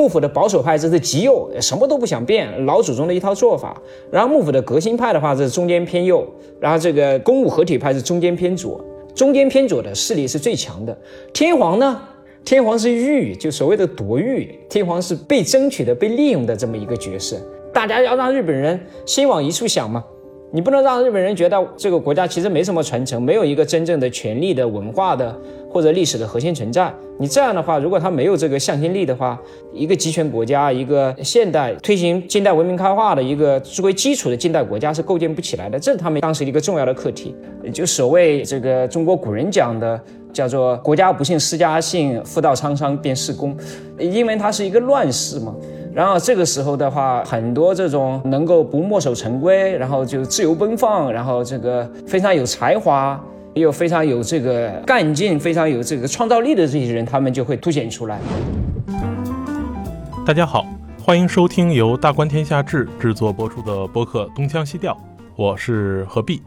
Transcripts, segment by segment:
幕府的保守派这是极右，什么都不想变，老祖宗的一套做法。然后幕府的革新派的话，这是中间偏右。然后这个公武合体派是中间偏左，中间偏左的势力是最强的。天皇呢？天皇是御，就所谓的夺御，天皇是被争取的、被利用的这么一个角色。大家要让日本人心往一处想嘛。你不能让日本人觉得这个国家其实没什么传承，没有一个真正的权力的文化的或者历史的核心存在。你这样的话，如果他没有这个向心力的话，一个集权国家，一个现代推行近代文明开化的一个作为基础的近代国家是构建不起来的。这是他们当时一个重要的课题。就所谓这个中国古人讲的，叫做“国家不幸施家幸，妇道沧桑便是功”，因为它是一个乱世嘛。然后这个时候的话，很多这种能够不墨守成规，然后就自由奔放，然后这个非常有才华，又非常有这个干劲，非常有这个创造力的这些人，他们就会凸显出来。大家好，欢迎收听由大观天下志制作播出的播客《东腔西调》，我是何必。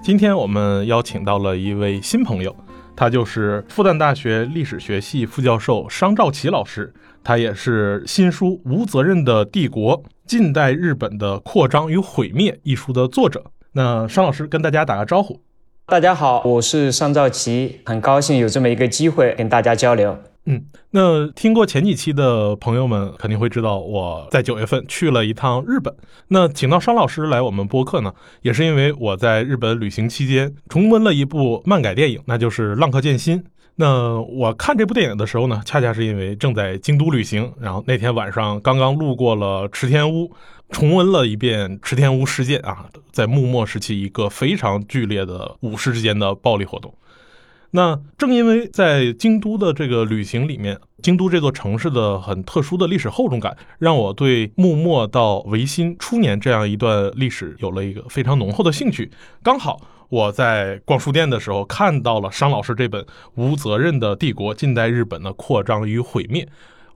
今天我们邀请到了一位新朋友，他就是复旦大学历史学系副教授商兆奇老师。他也是新书《无责任的帝国：近代日本的扩张与毁灭》一书的作者。那商老师跟大家打个招呼。大家好，我是商兆奇，很高兴有这么一个机会跟大家交流。嗯，那听过前几期的朋友们肯定会知道，我在九月份去了一趟日本。那请到商老师来我们播客呢，也是因为我在日本旅行期间重温了一部漫改电影，那就是《浪客剑心》。那我看这部电影的时候呢，恰恰是因为正在京都旅行，然后那天晚上刚刚路过了池田屋，重温了一遍池田屋事件啊，在幕末时期一个非常剧烈的武士之间的暴力活动。那正因为在京都的这个旅行里面，京都这座城市的很特殊的历史厚重感，让我对幕末到维新初年这样一段历史有了一个非常浓厚的兴趣。刚好。我在逛书店的时候看到了商老师这本《无责任的帝国：近代日本的扩张与毁灭》，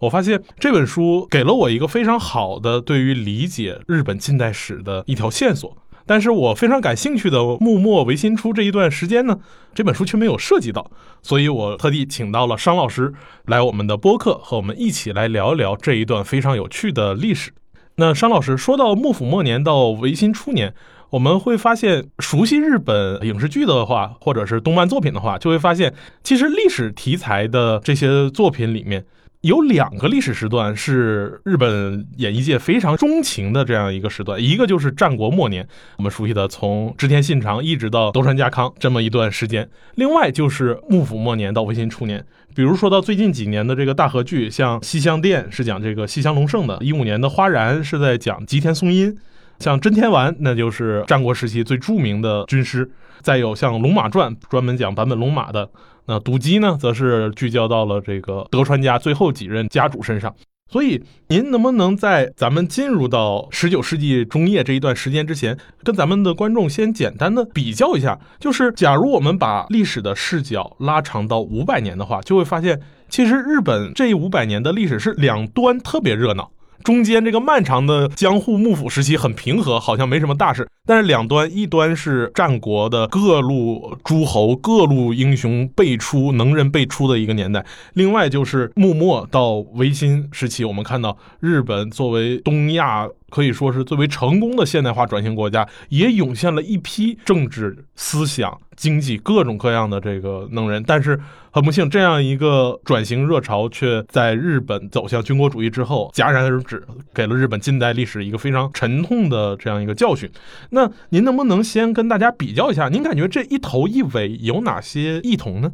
我发现这本书给了我一个非常好的对于理解日本近代史的一条线索。但是我非常感兴趣的幕末维新初这一段时间呢，这本书却没有涉及到，所以我特地请到了商老师来我们的播客，和我们一起来聊一聊这一段非常有趣的历史。那商老师说到幕府末年到维新初年。我们会发现，熟悉日本影视剧的话，或者是动漫作品的话，就会发现，其实历史题材的这些作品里面，有两个历史时段是日本演艺界非常钟情的这样一个时段，一个就是战国末年，我们熟悉的从织田信长一直到德川家康这么一段时间；另外就是幕府末年到维新初年，比如说到最近几年的这个大河剧，像《西厢殿》是讲这个西乡隆盛的，一五年的《花然》是在讲吉田松阴。像真田丸，那就是战国时期最著名的军师；再有像《龙马传》，专门讲版本龙马的；那赌机呢，则是聚焦到了这个德川家最后几任家主身上。所以，您能不能在咱们进入到十九世纪中叶这一段时间之前，跟咱们的观众先简单的比较一下？就是假如我们把历史的视角拉长到五百年的话，就会发现，其实日本这五百年的历史是两端特别热闹。中间这个漫长的江户幕府时期很平和，好像没什么大事。但是两端，一端是战国的各路诸侯、各路英雄辈出、能人辈出的一个年代；另外就是幕末到维新时期，我们看到日本作为东亚。可以说是最为成功的现代化转型国家，也涌现了一批政治、思想、经济各种各样的这个能人。但是很不幸，这样一个转型热潮却在日本走向军国主义之后戛然而止，给了日本近代历史一个非常沉痛的这样一个教训。那您能不能先跟大家比较一下，您感觉这一头一尾有哪些异同呢？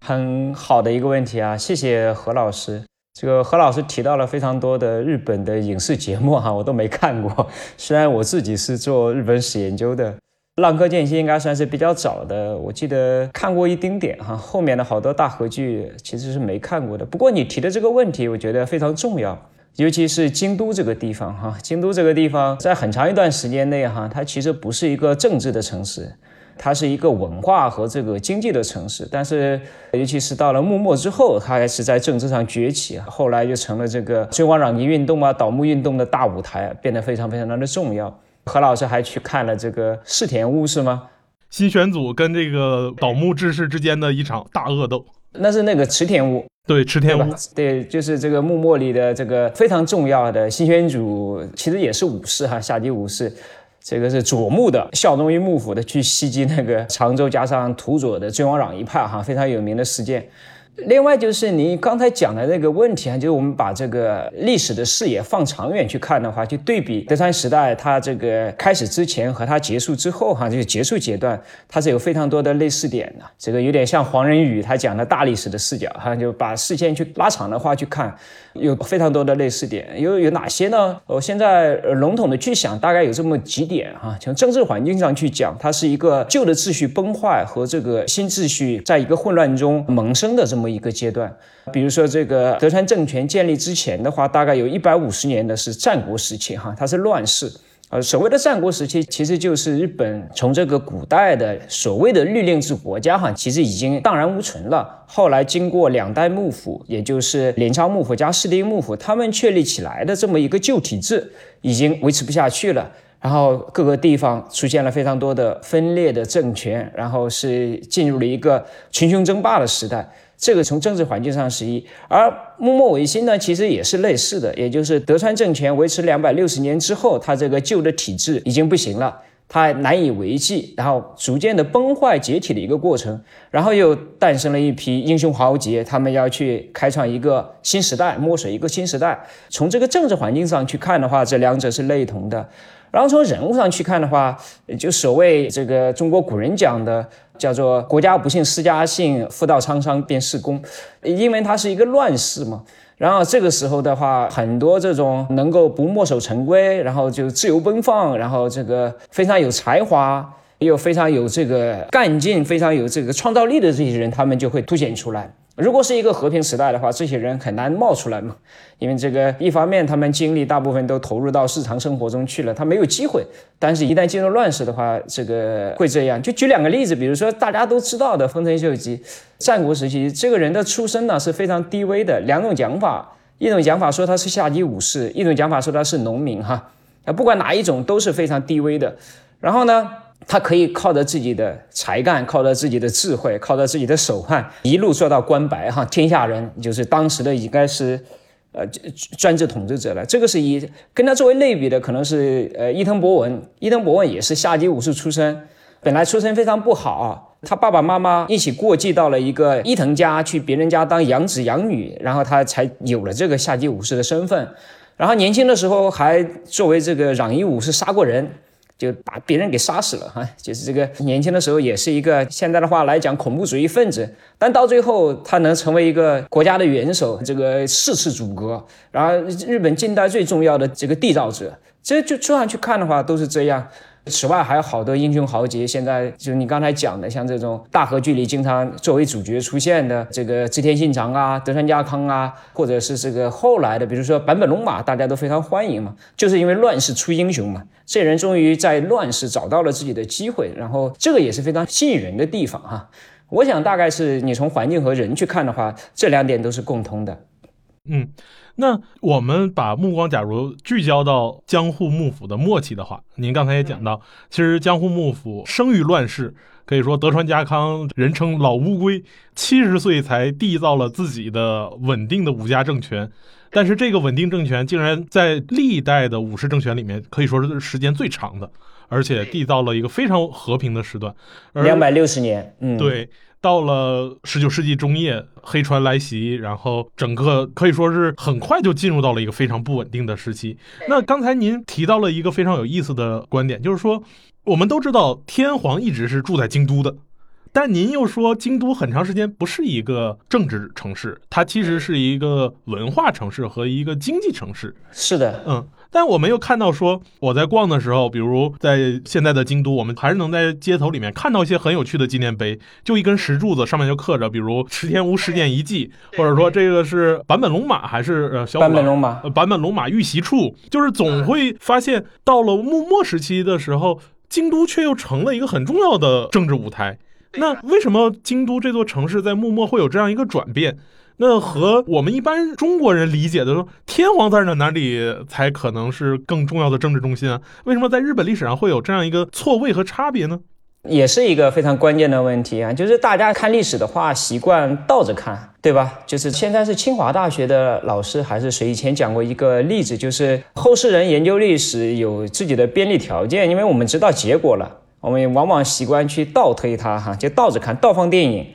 很好的一个问题啊，谢谢何老师。这个何老师提到了非常多的日本的影视节目哈，我都没看过。虽然我自己是做日本史研究的，《浪客剑心》应该算是比较早的，我记得看过一丁点哈。后面的好多大合剧其实是没看过的。不过你提的这个问题，我觉得非常重要，尤其是京都这个地方哈。京都这个地方在很长一段时间内哈，它其实不是一个政治的城市。它是一个文化和这个经济的城市，但是尤其是到了幕末之后，它还是在政治上崛起，后来就成了这个尊王攘夷运动啊、倒幕运动的大舞台，变得非常非常的重要。何老师还去看了这个世田屋是吗？新选组跟这个倒幕志士之间的一场大恶斗，那是那个池田屋。对，池田屋，对，就是这个幕末里的这个非常重要的新选组，其实也是武士哈，下级武士。这个是左幕的，效忠于幕府的，去袭击那个常州，加上土佐的尊王攘夷派哈，非常有名的事件。另外就是您刚才讲的那个问题啊，就是我们把这个历史的视野放长远去看的话，就对比德川时代它这个开始之前和它结束之后哈，这个结束阶段，它是有非常多的类似点的。这个有点像黄仁宇他讲的大历史的视角哈，就把视线去拉长的话去看，有非常多的类似点。有有哪些呢？我现在笼统的去想，大概有这么几点哈。从政治环境上去讲，它是一个旧的秩序崩坏和这个新秩序在一个混乱中萌生的这么。一个阶段，比如说这个德川政权建立之前的话，大概有一百五十年的是战国时期，哈，它是乱世。呃，所谓的战国时期，其实就是日本从这个古代的所谓的律令制国家，哈，其实已经荡然无存了。后来经过两代幕府，也就是镰仓幕府加室町幕府，他们确立起来的这么一个旧体制，已经维持不下去了。然后各个地方出现了非常多的分裂的政权，然后是进入了一个群雄争霸的时代。这个从政治环境上是一，而幕末维新呢，其实也是类似的，也就是德川政权维持两百六十年之后，它这个旧的体制已经不行了，它难以为继，然后逐渐的崩坏解体的一个过程，然后又诞生了一批英雄豪杰，他们要去开创一个新时代，摸索一个新时代。从这个政治环境上去看的话，这两者是类同的。然后从人物上去看的话，就所谓这个中国古人讲的。叫做国家不幸私家幸，妇道沧桑便是公，因为它是一个乱世嘛。然后这个时候的话，很多这种能够不墨守成规，然后就自由奔放，然后这个非常有才华，又非常有这个干劲，非常有这个创造力的这些人，他们就会凸显出来。如果是一个和平时代的话，这些人很难冒出来嘛，因为这个一方面他们精力大部分都投入到日常生活中去了，他没有机会。但是，一旦进入乱世的话，这个会这样。就举两个例子，比如说大家都知道的丰臣秀吉，战国时期这个人的出身呢是非常低微的。两种讲法，一种讲法说他是下级武士，一种讲法说他是农民哈。啊，不管哪一种都是非常低微的。然后呢？他可以靠着自己的才干，靠着自己的智慧，靠着自己的手腕，一路做到官白哈，天下人就是当时的应该是，呃，专制统治者了。这个是一跟他作为类比的，可能是呃伊藤博文。伊藤博文也是下级武士出身，本来出身非常不好，他爸爸妈妈一起过继到了一个伊藤家去别人家当养子养女，然后他才有了这个下级武士的身份。然后年轻的时候还作为这个攘夷武士杀过人。就把别人给杀死了哈，就是这个年轻的时候也是一个现在的话来讲恐怖主义分子，但到最后他能成为一个国家的元首，这个四次阻隔，然后日本近代最重要的这个缔造者，这就这样去看的话都是这样。此外还有好多英雄豪杰，现在就是你刚才讲的，像这种大河剧里经常作为主角出现的这个织田信长啊、德川家康啊，或者是这个后来的，比如说坂本龙马，大家都非常欢迎嘛，就是因为乱世出英雄嘛，这人终于在乱世找到了自己的机会，然后这个也是非常吸引人的地方哈。我想大概是你从环境和人去看的话，这两点都是共通的。嗯。那我们把目光假如聚焦到江户幕府的末期的话，您刚才也讲到，其实江户幕府生于乱世，可以说德川家康人称老乌龟，七十岁才缔造了自己的稳定的武家政权，但是这个稳定政权竟然在历代的武士政权里面可以说是时间最长的，而且缔造了一个非常和平的时段，两百六十年，嗯，对。到了十九世纪中叶，黑船来袭，然后整个可以说是很快就进入到了一个非常不稳定的时期。那刚才您提到了一个非常有意思的观点，就是说我们都知道天皇一直是住在京都的，但您又说京都很长时间不是一个政治城市，它其实是一个文化城市和一个经济城市。是的，嗯。但我们又看到说，我在逛的时候，比如在现在的京都，我们还是能在街头里面看到一些很有趣的纪念碑，就一根石柱子，上面就刻着，比如池田屋事件遗迹，或者说这个是坂本龙马还是呃小坂本龙马坂本龙马遇袭处，就是总会发现到了幕末时期的时候，京都却又成了一个很重要的政治舞台。那为什么京都这座城市在幕末会有这样一个转变？那和我们一般中国人理解的说，天皇在那哪里才可能是更重要的政治中心啊？为什么在日本历史上会有这样一个错位和差别呢？也是一个非常关键的问题啊，就是大家看历史的话，习惯倒着看。对吧？就是现在是清华大学的老师还是谁以前讲过一个例子，就是后世人研究历史有自己的便利条件，因为我们知道结果了，我们往往习惯去倒推它，哈，就倒着看，倒放电影。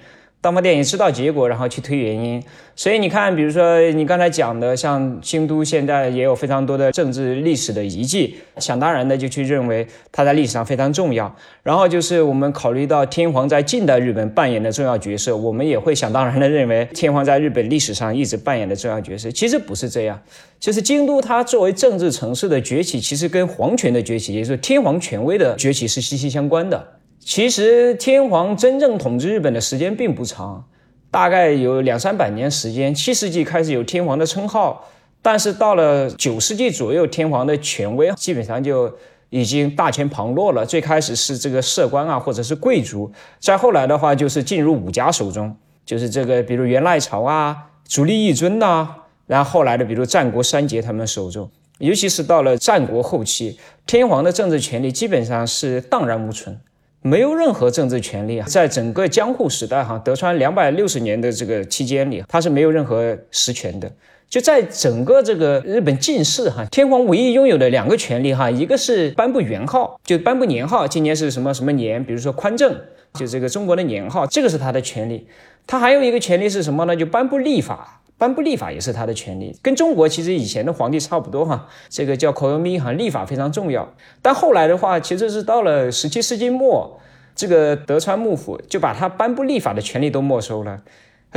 当部电影知道结果，然后去推原因，所以你看，比如说你刚才讲的，像京都现在也有非常多的政治历史的遗迹，想当然的就去认为它在历史上非常重要。然后就是我们考虑到天皇在近代日本扮演的重要角色，我们也会想当然的认为天皇在日本历史上一直扮演的重要角色。其实不是这样，就是京都它作为政治城市的崛起，其实跟皇权的崛起，也就是天皇权威的崛起是息息相关的。其实天皇真正统治日本的时间并不长，大概有两三百年时间。七世纪开始有天皇的称号，但是到了九世纪左右，天皇的权威基本上就已经大权旁落了。最开始是这个社官啊，或者是贵族，再后来的话就是进入武家手中，就是这个比如源赖朝啊、足利义尊呐，然后后来的比如战国三杰他们手中，尤其是到了战国后期，天皇的政治权力基本上是荡然无存。没有任何政治权利啊，在整个江户时代哈，德川两百六十年的这个期间里，他是没有任何实权的。就在整个这个日本近世哈，天皇唯一拥有的两个权利哈，一个是颁布元号，就颁布年号，今年是什么什么年，比如说宽政，就这个中国的年号，这个是他的权利。他还有一个权利是什么呢？就颁布立法。颁布立法也是他的权利，跟中国其实以前的皇帝差不多哈。这个叫口 o 咪哈，立法非常重要。但后来的话，其实是到了十七世纪末，这个德川幕府就把他颁布立法的权利都没收了。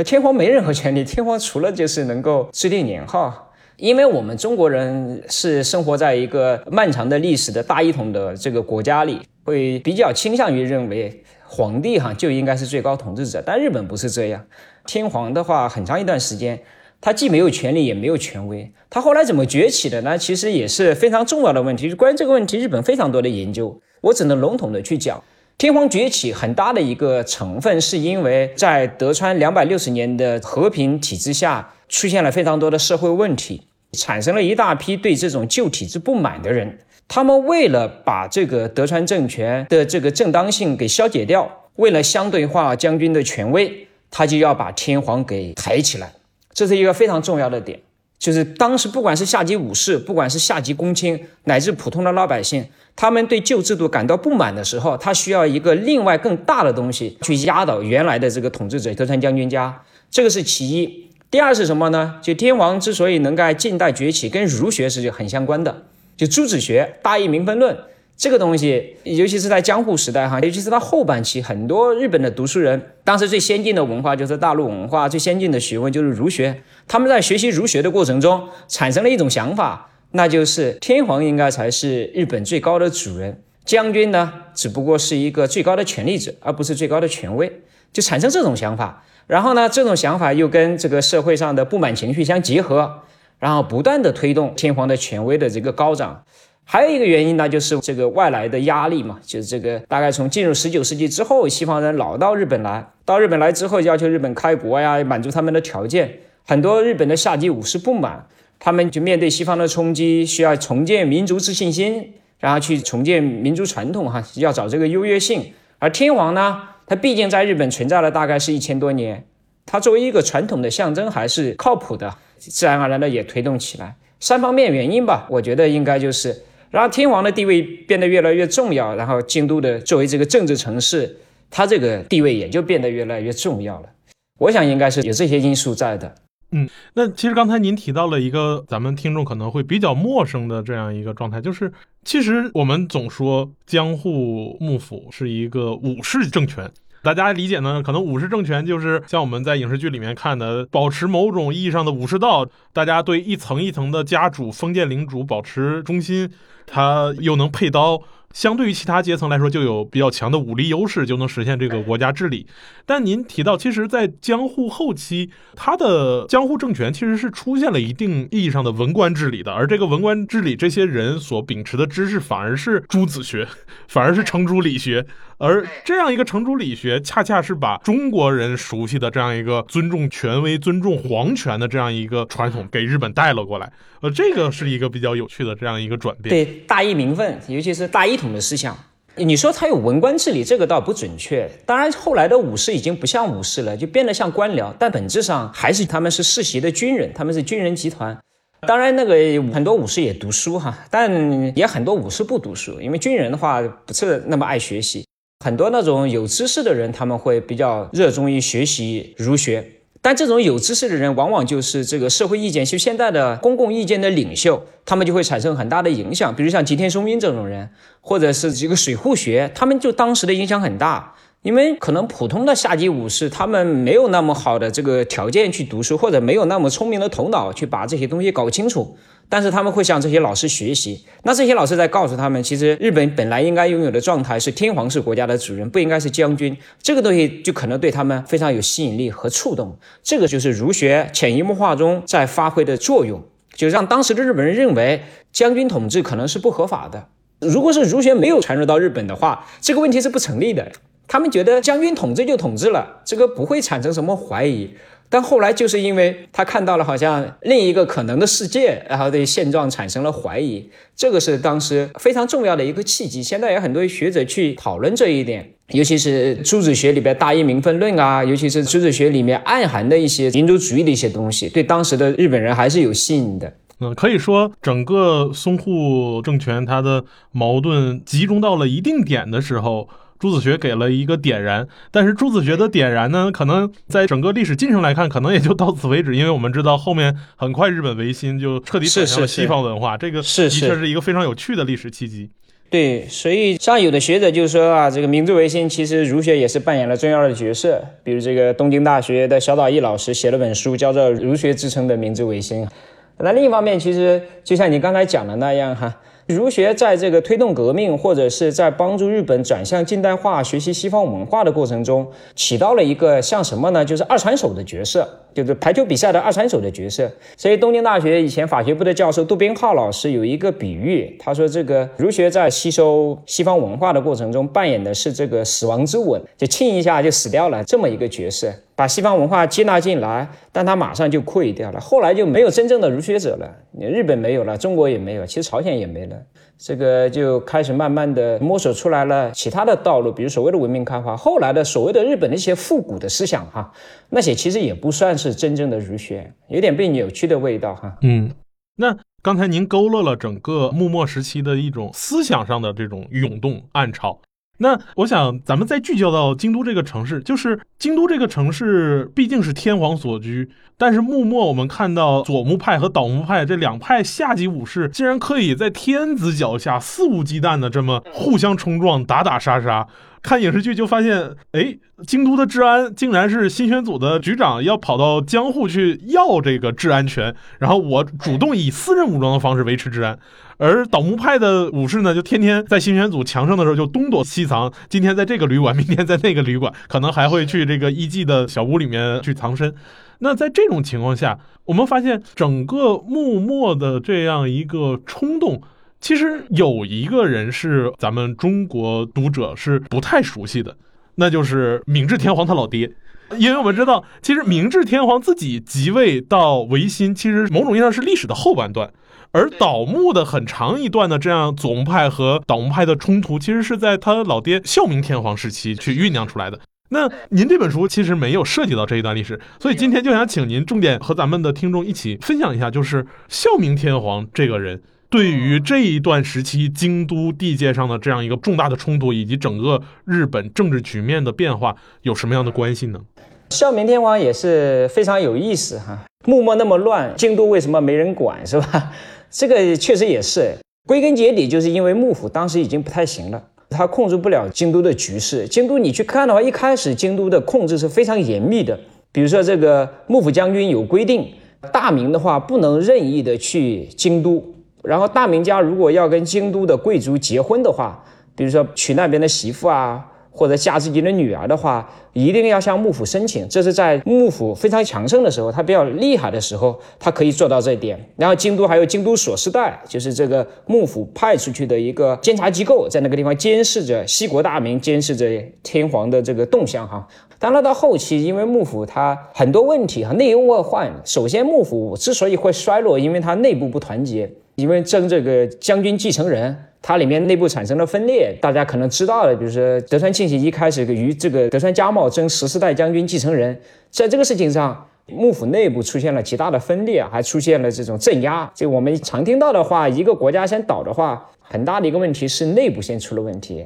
天皇没任何权利，天皇除了就是能够制定年号。因为我们中国人是生活在一个漫长的历史的大一统的这个国家里，会比较倾向于认为皇帝哈就应该是最高统治者。但日本不是这样，天皇的话很长一段时间。他既没有权利，也没有权威。他后来怎么崛起的呢？其实也是非常重要的问题。关于这个问题，日本非常多的研究，我只能笼统的去讲。天皇崛起很大的一个成分，是因为在德川两百六十年的和平体制下，出现了非常多的社会问题，产生了一大批对这种旧体制不满的人。他们为了把这个德川政权的这个正当性给消解掉，为了相对化将军的权威，他就要把天皇给抬起来。这是一个非常重要的点，就是当时不管是下级武士，不管是下级公卿，乃至普通的老百姓，他们对旧制度感到不满的时候，他需要一个另外更大的东西去压倒原来的这个统治者德川将军家，这个是其一。第二是什么呢？就天皇之所以能在近代崛起，跟儒学是很相关的，就朱子学、大义名分论。这个东西，尤其是在江户时代哈，尤其是到后半期，很多日本的读书人，当时最先进的文化就是大陆文化，最先进的学问就是儒学。他们在学习儒学的过程中，产生了一种想法，那就是天皇应该才是日本最高的主人，将军呢，只不过是一个最高的权力者，而不是最高的权威，就产生这种想法。然后呢，这种想法又跟这个社会上的不满情绪相结合，然后不断的推动天皇的权威的这个高涨。还有一个原因呢，就是这个外来的压力嘛，就是这个大概从进入十九世纪之后，西方人老到日本来，到日本来之后要求日本开国呀，满足他们的条件，很多日本的下级武士不满，他们就面对西方的冲击，需要重建民族自信心，然后去重建民族传统，哈，要找这个优越性。而天皇呢，他毕竟在日本存在了大概是一千多年，他作为一个传统的象征还是靠谱的，自然而然的也推动起来。三方面原因吧，我觉得应该就是。然后天皇的地位变得越来越重要，然后京都的作为这个政治城市，它这个地位也就变得越来越重要了。我想应该是有这些因素在的。嗯，那其实刚才您提到了一个咱们听众可能会比较陌生的这样一个状态，就是其实我们总说江户幕府是一个武士政权。大家理解呢？可能武士政权就是像我们在影视剧里面看的，保持某种意义上的武士道。大家对一层一层的家主、封建领主保持忠心，他又能配刀。相对于其他阶层来说，就有比较强的武力优势，就能实现这个国家治理。但您提到，其实，在江户后期，他的江户政权其实是出现了一定意义上的文官治理的，而这个文官治理，这些人所秉持的知识反而是朱子学，反而是程朱理学。而这样一个程朱理学，恰恰是把中国人熟悉的这样一个尊重权威、尊重皇权的这样一个传统，给日本带了过来。呃，这个是一个比较有趣的这样一个转变。对大义名分，尤其是大一统的思想，你说他有文官治理，这个倒不准确。当然，后来的武士已经不像武士了，就变得像官僚，但本质上还是他们是世袭的军人，他们是军人集团。当然，那个很多武士也读书哈，但也很多武士不读书，因为军人的话不是那么爱学习。很多那种有知识的人，他们会比较热衷于学习儒学。但这种有知识的人，往往就是这个社会意见，就现在的公共意见的领袖，他们就会产生很大的影响。比如像吉田松阴这种人，或者是这个水户学，他们就当时的影响很大。因为可能普通的下级武士，他们没有那么好的这个条件去读书，或者没有那么聪明的头脑去把这些东西搞清楚。但是他们会向这些老师学习，那这些老师在告诉他们，其实日本本来应该拥有的状态是天皇是国家的主人，不应该是将军。这个东西就可能对他们非常有吸引力和触动。这个就是儒学潜移默化中在发挥的作用，就让当时的日本人认为将军统治可能是不合法的。如果是儒学没有传入到日本的话，这个问题是不成立的。他们觉得将军统治就统治了，这个不会产生什么怀疑。但后来就是因为他看到了好像另一个可能的世界，然后对现状产生了怀疑，这个是当时非常重要的一个契机。现在有很多学者去讨论这一点，尤其是朱子学里边大义名分论啊，尤其是朱子学里面暗含的一些民族主义的一些东西，对当时的日本人还是有吸引的。嗯，可以说整个淞沪政权它的矛盾集中到了一定点的时候。朱子学给了一个点燃，但是朱子学的点燃呢，可能在整个历史进程来看，可能也就到此为止，因为我们知道后面很快日本维新就彻底走向了西方文化，这个的确是一个非常有趣的历史契机。对，所以像有的学者就说啊，这个明治维新其实儒学也是扮演了重要的角色，比如这个东京大学的小岛义老师写了本书，叫做《儒学支撑的明治维新》。那另一方面，其实就像你刚才讲的那样哈。儒学在这个推动革命，或者是在帮助日本转向近代化、学习西方文化的过程中，起到了一个像什么呢？就是二传手的角色，就是排球比赛的二传手的角色。所以，东京大学以前法学部的教授杜宾浩老师有一个比喻，他说：“这个儒学在吸收西方文化的过程中，扮演的是这个死亡之吻，就亲一下就死掉了这么一个角色。”把西方文化接纳进来，但他马上就溃掉了。后来就没有真正的儒学者了，日本没有了，中国也没有，其实朝鲜也没了。这个就开始慢慢的摸索出来了其他的道路，比如所谓的文明开化。后来的所谓的日本的一些复古的思想，哈，那些其实也不算是真正的儒学，有点被扭曲的味道，哈。嗯，那刚才您勾勒了整个幕末时期的一种思想上的这种涌动暗潮。那我想，咱们再聚焦到京都这个城市，就是京都这个城市毕竟是天皇所居，但是幕末我们看到左木派和倒木派这两派下级武士，竟然可以在天子脚下肆无忌惮的这么互相冲撞、打打杀杀。看影视剧就发现，哎，京都的治安竟然是新选组的局长要跑到江户去要这个治安权，然后我主动以私人武装的方式维持治安。而倒木派的武士呢，就天天在新选组强盛的时候就东躲西藏，今天在这个旅馆，明天在那个旅馆，可能还会去这个艺妓的小屋里面去藏身。那在这种情况下，我们发现整个幕末的这样一个冲动，其实有一个人是咱们中国读者是不太熟悉的，那就是明治天皇他老爹。因为我们知道，其实明治天皇自己即位到维新，其实某种意义上是历史的后半段。而倒幕的很长一段的这样左宗派和倒幕派的冲突，其实是在他老爹孝明天皇时期去酝酿出来的。那您这本书其实没有涉及到这一段历史，所以今天就想请您重点和咱们的听众一起分享一下，就是孝明天皇这个人对于这一段时期京都地界上的这样一个重大的冲突，以及整个日本政治局面的变化有什么样的关系呢？孝明天皇也是非常有意思哈，幕末那么乱，京都为什么没人管是吧？这个确实也是，归根结底就是因为幕府当时已经不太行了，他控制不了京都的局势。京都你去看的话，一开始京都的控制是非常严密的，比如说这个幕府将军有规定，大明的话不能任意的去京都，然后大明家如果要跟京都的贵族结婚的话，比如说娶那边的媳妇啊。或者嫁自己的女儿的话，一定要向幕府申请。这是在幕府非常强盛的时候，他比较厉害的时候，他可以做到这一点。然后京都还有京都所司代，就是这个幕府派出去的一个监察机构，在那个地方监视着西国大名，监视着天皇的这个动向。哈，当然到后期，因为幕府它很多问题哈，内忧外患。首先，幕府之所以会衰落，因为它内部不团结。因为争这个将军继承人，它里面内部产生了分裂，大家可能知道的，比如说德川庆喜一开始与这个德川家茂争十四代将军继承人，在这个事情上，幕府内部出现了极大的分裂，还出现了这种镇压。就我们常听到的话，一个国家先倒的话，很大的一个问题是内部先出了问题。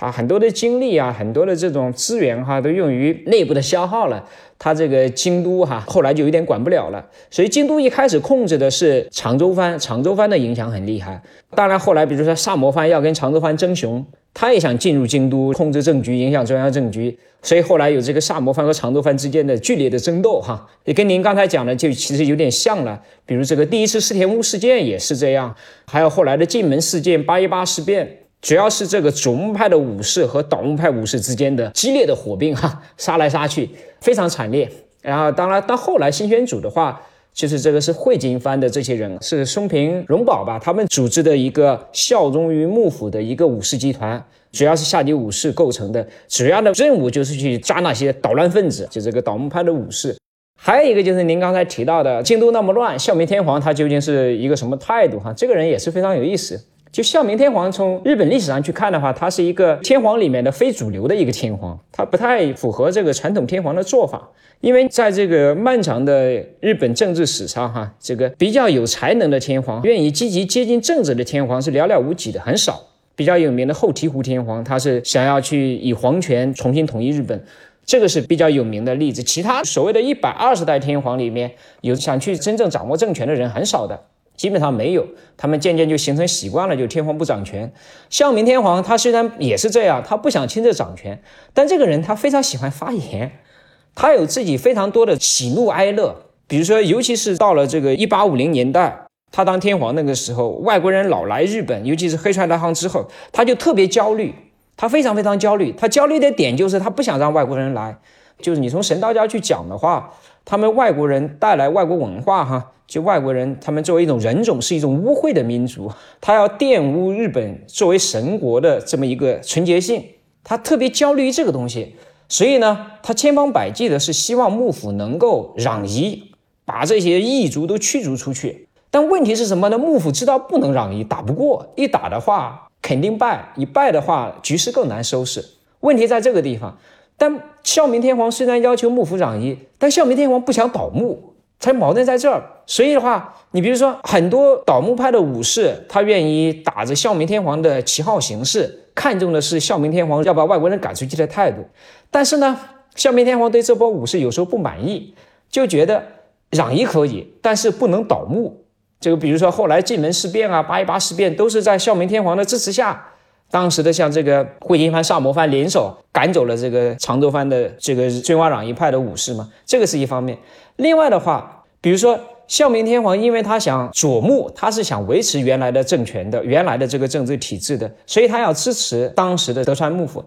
他很多的精力啊，很多的这种资源哈，都用于内部的消耗了。他这个京都哈，后来就有点管不了了。所以京都一开始控制的是长州藩，长州藩的影响很厉害。当然后来，比如说萨摩藩要跟长州藩争雄，他也想进入京都控制政局，影响中央政局。所以后来有这个萨摩藩和长州藩之间的剧烈的争斗哈，也跟您刚才讲的就其实有点像了。比如这个第一次四田屋事件也是这样，还有后来的晋门事件、八一八事变。主要是这个主木派的武士和倒木派武士之间的激烈的火并，哈，杀来杀去非常惨烈。然后，当然到后来新选组的话，就是这个是会津藩的这些人，是松平荣保吧，他们组织的一个效忠于幕府的一个武士集团，主要是下级武士构成的，主要的任务就是去抓那些捣乱分子，就这个倒木派的武士。还有一个就是您刚才提到的京都那么乱，孝明天皇他究竟是一个什么态度？哈，这个人也是非常有意思。就孝明天皇从日本历史上去看的话，他是一个天皇里面的非主流的一个天皇，他不太符合这个传统天皇的做法。因为在这个漫长的日本政治史上，哈，这个比较有才能的天皇，愿意积极接近政治的天皇是寥寥无几的，很少。比较有名的后醍醐天皇，他是想要去以皇权重新统一日本，这个是比较有名的例子。其他所谓的一百二十代天皇里面有想去真正掌握政权的人很少的。基本上没有，他们渐渐就形成习惯了，就天皇不掌权。孝明天皇他虽然也是这样，他不想亲自掌权，但这个人他非常喜欢发言，他有自己非常多的喜怒哀乐。比如说，尤其是到了这个一八五零年代，他当天皇那个时候，外国人老来日本，尤其是黑船来航之后，他就特别焦虑，他非常非常焦虑。他焦虑的点就是他不想让外国人来，就是你从神道教去讲的话，他们外国人带来外国文化，哈。就外国人，他们作为一种人种，是一种污秽的民族，他要玷污日本作为神国的这么一个纯洁性，他特别焦虑于这个东西，所以呢，他千方百计的是希望幕府能够攘夷，把这些异族都驱逐出去。但问题是什么呢？幕府知道不能攘夷，打不过，一打的话肯定败，一败的话局势更难收拾。问题在这个地方。但孝明天皇虽然要求幕府攘夷，但孝明天皇不想倒幕。才矛盾在这儿，所以的话，你比如说很多倒幕派的武士，他愿意打着孝明天皇的旗号行事，看重的是孝明天皇要把外国人赶出去的态度。但是呢，孝明天皇对这波武士有时候不满意，就觉得攘夷可以，但是不能倒幕。这个比如说后来晋门事变啊、八一八事变，都是在孝明天皇的支持下，当时的像这个会津藩、萨摩藩联手赶走了这个长州藩的这个尊王攘夷派的武士嘛，这个是一方面。另外的话，比如说孝明天皇，因为他想左目，他是想维持原来的政权的，原来的这个政治体制的，所以他要支持当时的德川幕府。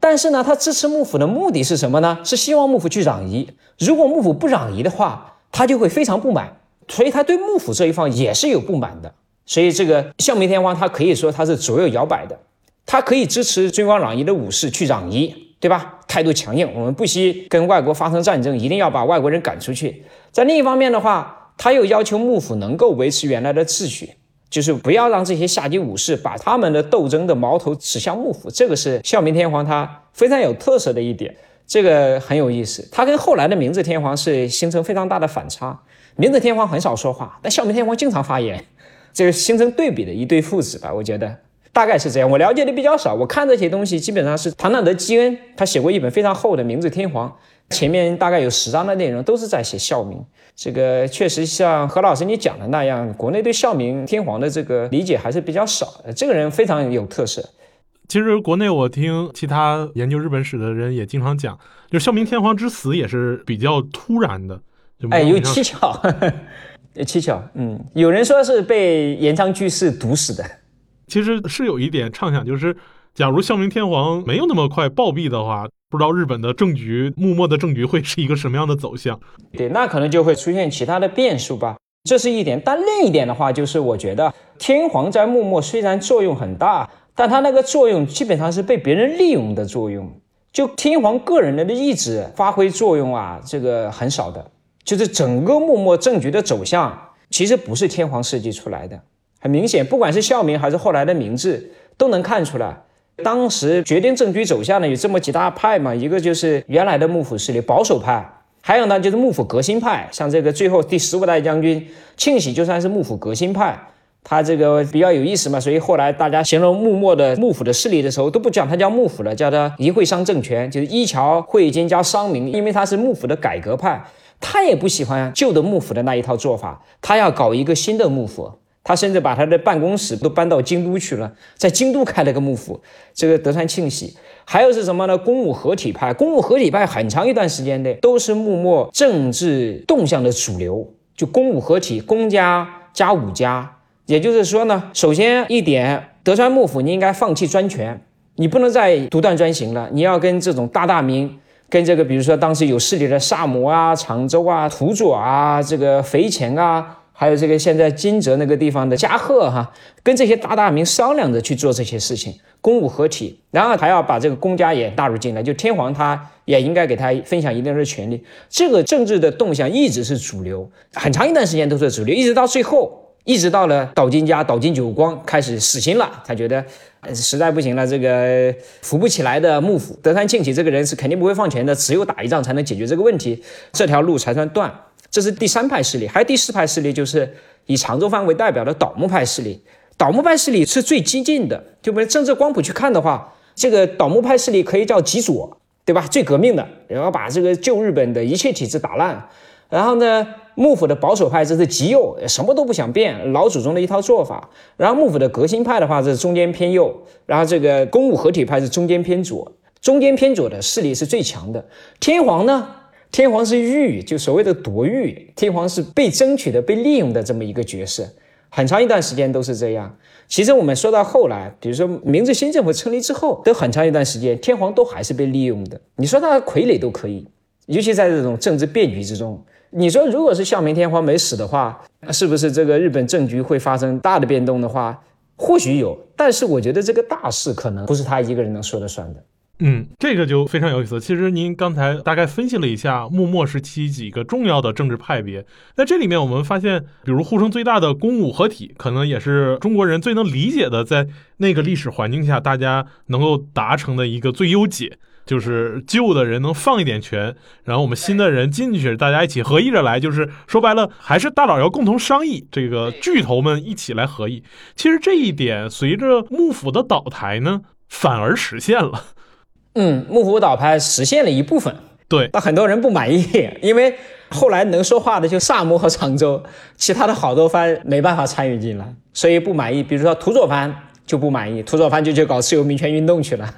但是呢，他支持幕府的目的是什么呢？是希望幕府去攘夷。如果幕府不攘夷的话，他就会非常不满，所以他对幕府这一方也是有不满的。所以这个孝明天皇，他可以说他是左右摇摆的，他可以支持尊王攘夷的武士去攘夷。对吧？态度强硬，我们不惜跟外国发生战争，一定要把外国人赶出去。在另一方面的话，他又要求幕府能够维持原来的秩序，就是不要让这些下级武士把他们的斗争的矛头指向幕府。这个是孝明天皇他非常有特色的一点，这个很有意思。他跟后来的明治天皇是形成非常大的反差。明治天皇很少说话，但孝明天皇经常发言，这个形成对比的一对父子吧，我觉得。大概是这样，我了解的比较少。我看这些东西，基本上是唐纳德·基恩，他写过一本非常厚的《明治天皇》，前面大概有十章的内容都是在写孝明。这个确实像何老师你讲的那样，国内对孝明天皇的这个理解还是比较少。这个人非常有特色。其实国内我听其他研究日本史的人也经常讲，就孝明天皇之死也是比较突然的，哎，有蹊跷，蹊跷。嗯，有人说是被岩仓居士毒死的。其实是有一点畅想，就是假如孝明天皇没有那么快暴毙的话，不知道日本的政局幕末的政局会是一个什么样的走向。对，那可能就会出现其他的变数吧。这是一点，但另一点的话，就是我觉得天皇在幕末虽然作用很大，但他那个作用基本上是被别人利用的作用。就天皇个人的意志发挥作用啊，这个很少的。就是整个幕末政局的走向，其实不是天皇设计出来的。很明显，不管是孝明还是后来的明治，都能看出来，当时决定政局走向的有这么几大派嘛，一个就是原来的幕府势力保守派，还有呢就是幕府革新派，像这个最后第十五代将军庆喜就算是幕府革新派。他这个比较有意思嘛，所以后来大家形容幕末的幕府的势力的时候，都不讲他叫幕府了，叫他一会商政权，就是一桥会兼加商民，因为他是幕府的改革派，他也不喜欢旧的幕府的那一套做法，他要搞一个新的幕府，他甚至把他的办公室都搬到京都去了，在京都开了个幕府，这个德川庆喜。还有是什么呢？公武合体派，公武合体派很长一段时间内都是幕末政治动向的主流，就公武合体，公家加武家。也就是说呢，首先一点，德川幕府你应该放弃专权，你不能再独断专行了，你要跟这种大大名，跟这个比如说当时有势力的萨摩啊、长州啊、土佐啊、这个肥前啊，还有这个现在金泽那个地方的加贺哈，跟这些大大名商量着去做这些事情，公武合体，然后还要把这个公家也纳入进来，就天皇他也应该给他分享一定的权利，这个政治的动向一直是主流，很长一段时间都是主流，一直到最后。一直到了岛津家、岛津久光开始死心了，他觉得实在不行了，这个扶不起来的幕府，德川庆喜这个人是肯定不会放权的，只有打一仗才能解决这个问题，这条路才算断。这是第三派势力，还有第四派势力，就是以长州藩为代表的倒幕派势力。倒幕派势力是最激进的，就我们政治光谱去看的话，这个倒幕派势力可以叫极左，对吧？最革命的，然后把这个旧日本的一切体制打烂。然后呢，幕府的保守派这是极右，什么都不想变，老祖宗的一套做法。然后幕府的革新派的话是中间偏右，然后这个公武合体派是中间偏左，中间偏左的势力是最强的。天皇呢，天皇是御，就所谓的夺御，天皇是被争取的、被利用的这么一个角色，很长一段时间都是这样。其实我们说到后来，比如说明治新政府成立之后，都很长一段时间，天皇都还是被利用的。你说他傀儡都可以，尤其在这种政治变局之中。你说，如果是孝明天皇没死的话，是不是这个日本政局会发生大的变动的话？或许有，但是我觉得这个大事可能不是他一个人能说了算的。嗯，这个就非常有意思。其实您刚才大概分析了一下幕末时期几个重要的政治派别，在这里面我们发现，比如呼声最大的公武合体，可能也是中国人最能理解的，在那个历史环境下大家能够达成的一个最优解。就是旧的人能放一点权，然后我们新的人进去，大家一起合议着来。就是说白了，还是大佬要共同商议，这个巨头们一起来合议。其实这一点随着幕府的倒台呢，反而实现了。嗯，幕府倒台实现了一部分，对，但很多人不满意，因为后来能说话的就萨摩和长州，其他的好多藩没办法参与进来，所以不满意。比如说土佐藩就不满意，土佐藩就去搞自由民权运动去了。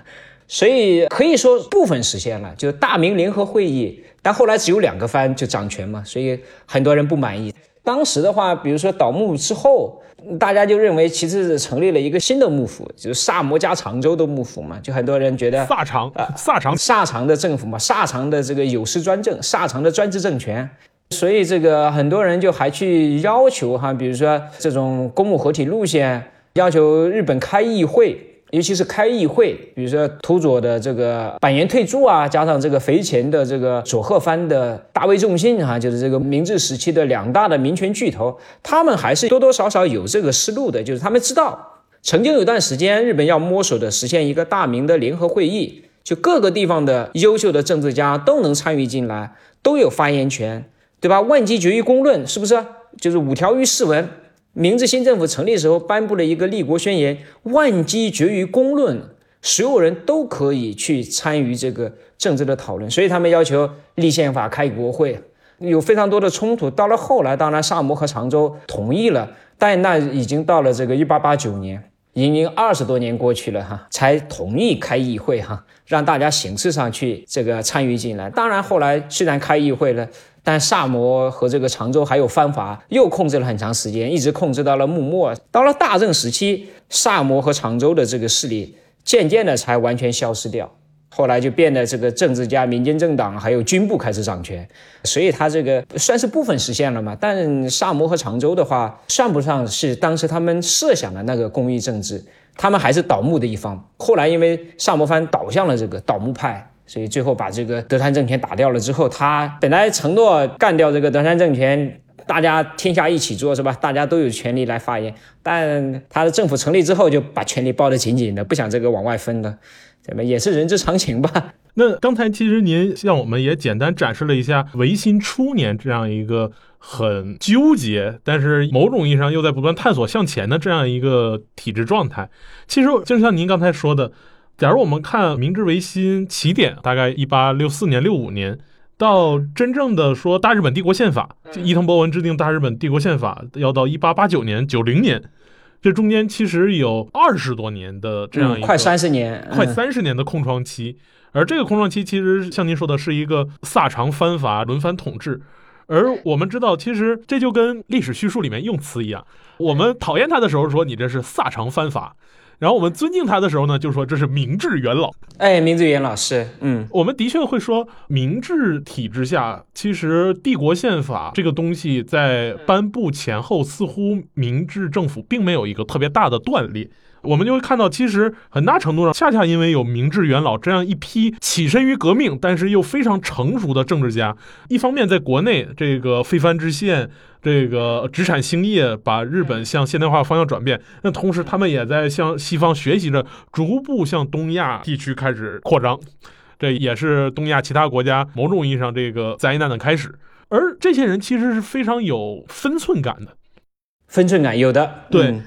所以可以说部分实现了，就是大明联合会议，但后来只有两个藩就掌权嘛，所以很多人不满意。当时的话，比如说倒幕之后，大家就认为其实是成立了一个新的幕府，就是萨摩加长州的幕府嘛，就很多人觉得萨长啊，萨长萨长的政府嘛，萨长的这个有司专政，萨长的专制政权，所以这个很多人就还去要求哈，比如说这种公务合体路线，要求日本开议会。尤其是开议会，比如说土佐的这个板垣退助啊，加上这个肥前的这个佐贺藩的大卫重信啊，就是这个明治时期的两大的民权巨头，他们还是多多少少有这个思路的，就是他们知道曾经有段时间日本要摸索的实现一个大明的联合会议，就各个地方的优秀的政治家都能参与进来，都有发言权，对吧？万机决议公论是不是？就是五条御誓文。明治新政府成立的时候，颁布了一个立国宣言，万机决于公论，所有人都可以去参与这个政治的讨论，所以他们要求立宪法、开国会，有非常多的冲突。到了后来，当然萨摩和长州同意了，但那已经到了这个一八八九年，已经二十多年过去了哈，才同意开议会哈，让大家形式上去这个参与进来。当然后来虽然开议会了。但萨摩和这个长州还有藩阀又控制了很长时间，一直控制到了幕末。到了大正时期，萨摩和长州的这个势力渐渐的才完全消失掉。后来就变得这个政治家、民间政党还有军部开始掌权，所以他这个算是部分实现了嘛。但萨摩和长州的话，算不上是当时他们设想的那个公益政治，他们还是倒幕的一方。后来因为萨摩藩倒向了这个倒幕派。所以最后把这个德川政权打掉了之后，他本来承诺干掉这个德川政权，大家天下一起做是吧？大家都有权利来发言。但他的政府成立之后，就把权力抱得紧紧的，不想这个往外分的，怎么也是人之常情吧？那刚才其实您向我们也简单展示了一下维新初年这样一个很纠结，但是某种意义上又在不断探索向前的这样一个体制状态。其实就像您刚才说的，假如我们看明治维新起点大概一八六四年、六五年，到真正的说大日本帝国宪法，就伊藤博文制定大日本帝国宪法，要到一八八九年、九零年，这中间其实有二十多年的这样一个快三十年，快三十年的空窗期。而这个空窗期其实像您说的是一个萨长藩阀轮番统治，而我们知道，其实这就跟历史叙述里面用词一样，我们讨厌他的时候说你这是萨长藩阀，然后我们尊敬他的时候呢，就说这是明治元老。哎，明治元老是，嗯，我们的确会说，明治体制下，其实帝国宪法这个东西在颁布前后，似乎明治政府并没有一个特别大的断裂。我们就会看到，其实很大程度上，恰恰因为有明治元老这样一批起身于革命，但是又非常成熟的政治家，一方面在国内这个非藩之县，这个殖产兴业，把日本向现代化方向转变；那同时，他们也在向西方学习着，逐步向东亚地区开始扩张。这也是东亚其他国家某种意义上这个灾难的开始。而这些人其实是非常有分寸感的，分寸感有的，对。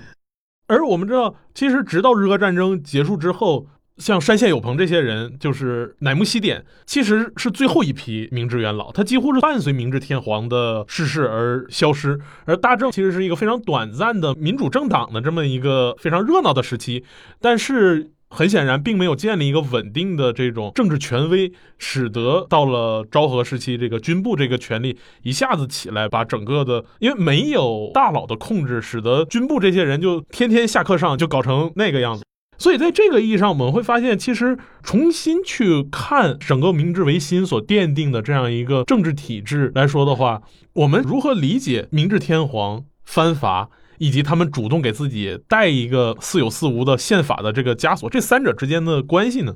而我们知道，其实直到日俄战争结束之后，像山县有朋这些人，就是乃木希典，其实是最后一批明治元老，他几乎是伴随明治天皇的逝世而消失。而大正其实是一个非常短暂的民主政党的这么一个非常热闹的时期，但是。很显然，并没有建立一个稳定的这种政治权威，使得到了昭和时期，这个军部这个权力一下子起来，把整个的，因为没有大佬的控制，使得军部这些人就天天下课上就搞成那个样子。所以，在这个意义上，我们会发现，其实重新去看整个明治维新所奠定的这样一个政治体制来说的话，我们如何理解明治天皇藩阀？以及他们主动给自己带一个似有似无的宪法的这个枷锁，这三者之间的关系呢？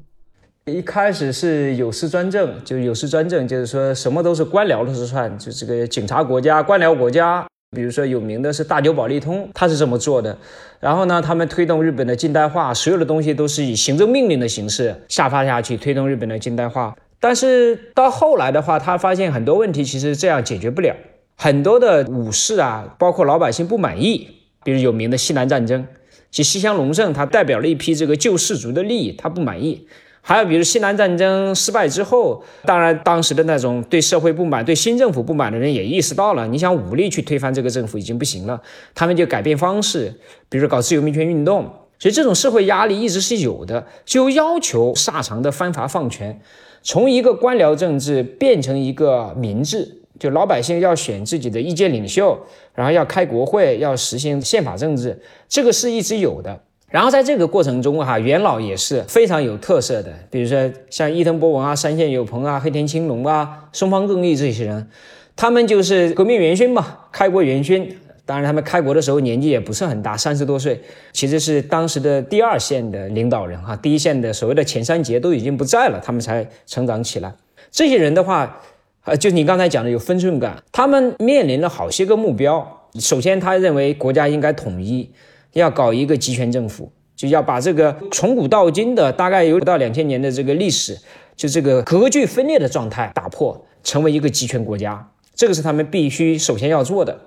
一开始是有失专政，就有失专政，就是说什么都是官僚说算，就这个警察国家、官僚国家。比如说有名的是大久保利通，他是这么做的。然后呢，他们推动日本的近代化，所有的东西都是以行政命令的形式下发下去，推动日本的近代化。但是到后来的话，他发现很多问题其实这样解决不了。很多的武士啊，包括老百姓不满意，比如有名的西南战争，其西乡隆盛他代表了一批这个旧士族的利益，他不满意。还有比如西南战争失败之后，当然当时的那种对社会不满、对新政府不满的人也意识到了，你想武力去推翻这个政府已经不行了，他们就改变方式，比如搞自由民权运动。所以这种社会压力一直是有的，就要求萨长的藩阀放权，从一个官僚政治变成一个民治。就老百姓要选自己的意见领袖，然后要开国会，要实行宪法政治，这个是一直有的。然后在这个过程中，哈元老也是非常有特色的，比如说像伊藤博文啊、山县有朋啊、黑田清隆啊、松方正义这些人，他们就是革命元勋嘛，开国元勋。当然，他们开国的时候年纪也不是很大，三十多岁，其实是当时的第二线的领导人哈，第一线的所谓的前三杰都已经不在了，他们才成长起来。这些人的话。呃，就你刚才讲的有分寸感，他们面临了好些个目标。首先，他认为国家应该统一，要搞一个集权政府，就要把这个从古到今的大概有不到两千年的这个历史，就这个割据分裂的状态打破，成为一个集权国家。这个是他们必须首先要做的。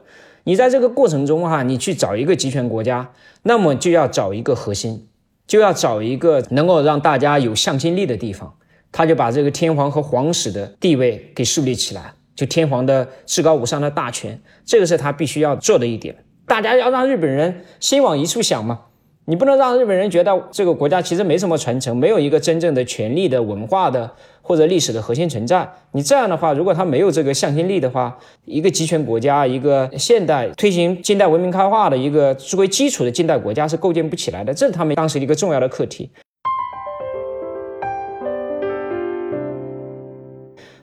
你在这个过程中哈，你去找一个集权国家，那么就要找一个核心，就要找一个能够让大家有向心力的地方。他就把这个天皇和皇室的地位给树立起来，就天皇的至高无上的大权，这个是他必须要做的一点。大家要让日本人心往一处想嘛，你不能让日本人觉得这个国家其实没什么传承，没有一个真正的权力的文化的或者历史的核心存在。你这样的话，如果他没有这个向心力的话，一个集权国家，一个现代推行近代文明开化的一个作为基础的近代国家是构建不起来的。这是他们当时一个重要的课题。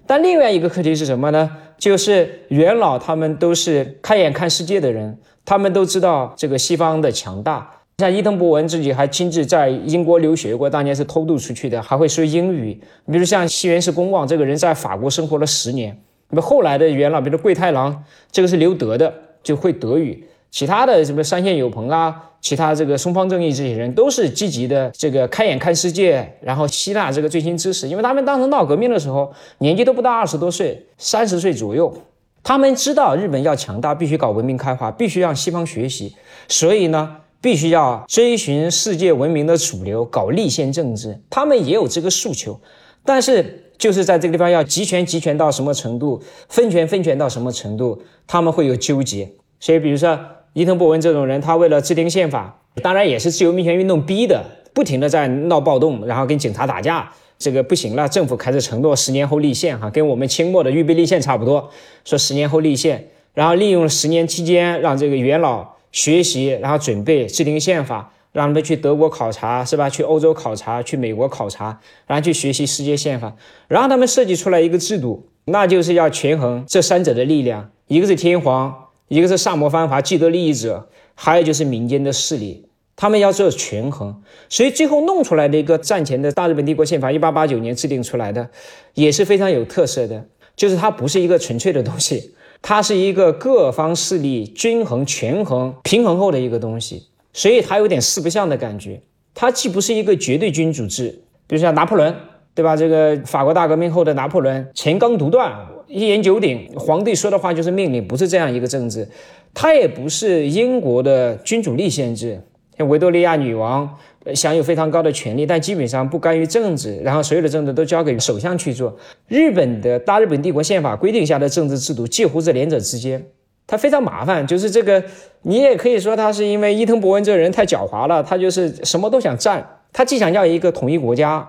但另外一个课题是什么呢？就是元老他们都是开眼看世界的人，他们都知道这个西方的强大。像伊藤博文自己还亲自在英国留学过，当年是偷渡出去的，还会说英语。比如像西园寺公望这个人，在法国生活了十年，那么后来的元老，比如桂太郎，这个是留德的，就会德语。其他的什么山县有朋啊，其他这个松方正义这些人，都是积极的这个开眼看世界，然后吸纳这个最新知识。因为他们当时闹革命的时候，年纪都不到二十多岁，三十岁左右。他们知道日本要强大，必须搞文明开化，必须让西方学习，所以呢，必须要追寻世界文明的主流，搞立宪政治。他们也有这个诉求，但是就是在这个地方要集权，集权到什么程度，分权，分权到什么程度，他们会有纠结。所以，比如说伊藤博文这种人，他为了制定宪法，当然也是自由民权运动逼的，不停的在闹暴动，然后跟警察打架。这个不行了，政府开始承诺十年后立宪，哈，跟我们清末的预备立宪差不多，说十年后立宪，然后利用十年期间让这个元老学习，然后准备制定宪法，让他们去德国考察，是吧？去欧洲考察，去美国考察，然后去学习世界宪法，然后他们设计出来一个制度，那就是要权衡这三者的力量，一个是天皇，一个是萨摩藩阀既得利益者，还有就是民间的势力。他们要做权衡，所以最后弄出来的一个战前的大日本帝国宪法，一八八九年制定出来的，也是非常有特色的。就是它不是一个纯粹的东西，它是一个各方势力均衡、权衡、平衡后的一个东西，所以它有点四不像的感觉。它既不是一个绝对君主制，比如像拿破仑，对吧？这个法国大革命后的拿破仑，钱纲独断，一言九鼎，皇帝说的话就是命令，不是这样一个政治。它也不是英国的君主立宪制。像维多利亚女王享有非常高的权利，但基本上不干预政治，然后所有的政治都交给首相去做。日本的大日本帝国宪法规定下的政治制度介乎这两者之间，它非常麻烦。就是这个，你也可以说他是因为伊藤博文这个人太狡猾了，他就是什么都想占。他既想要一个统一国家，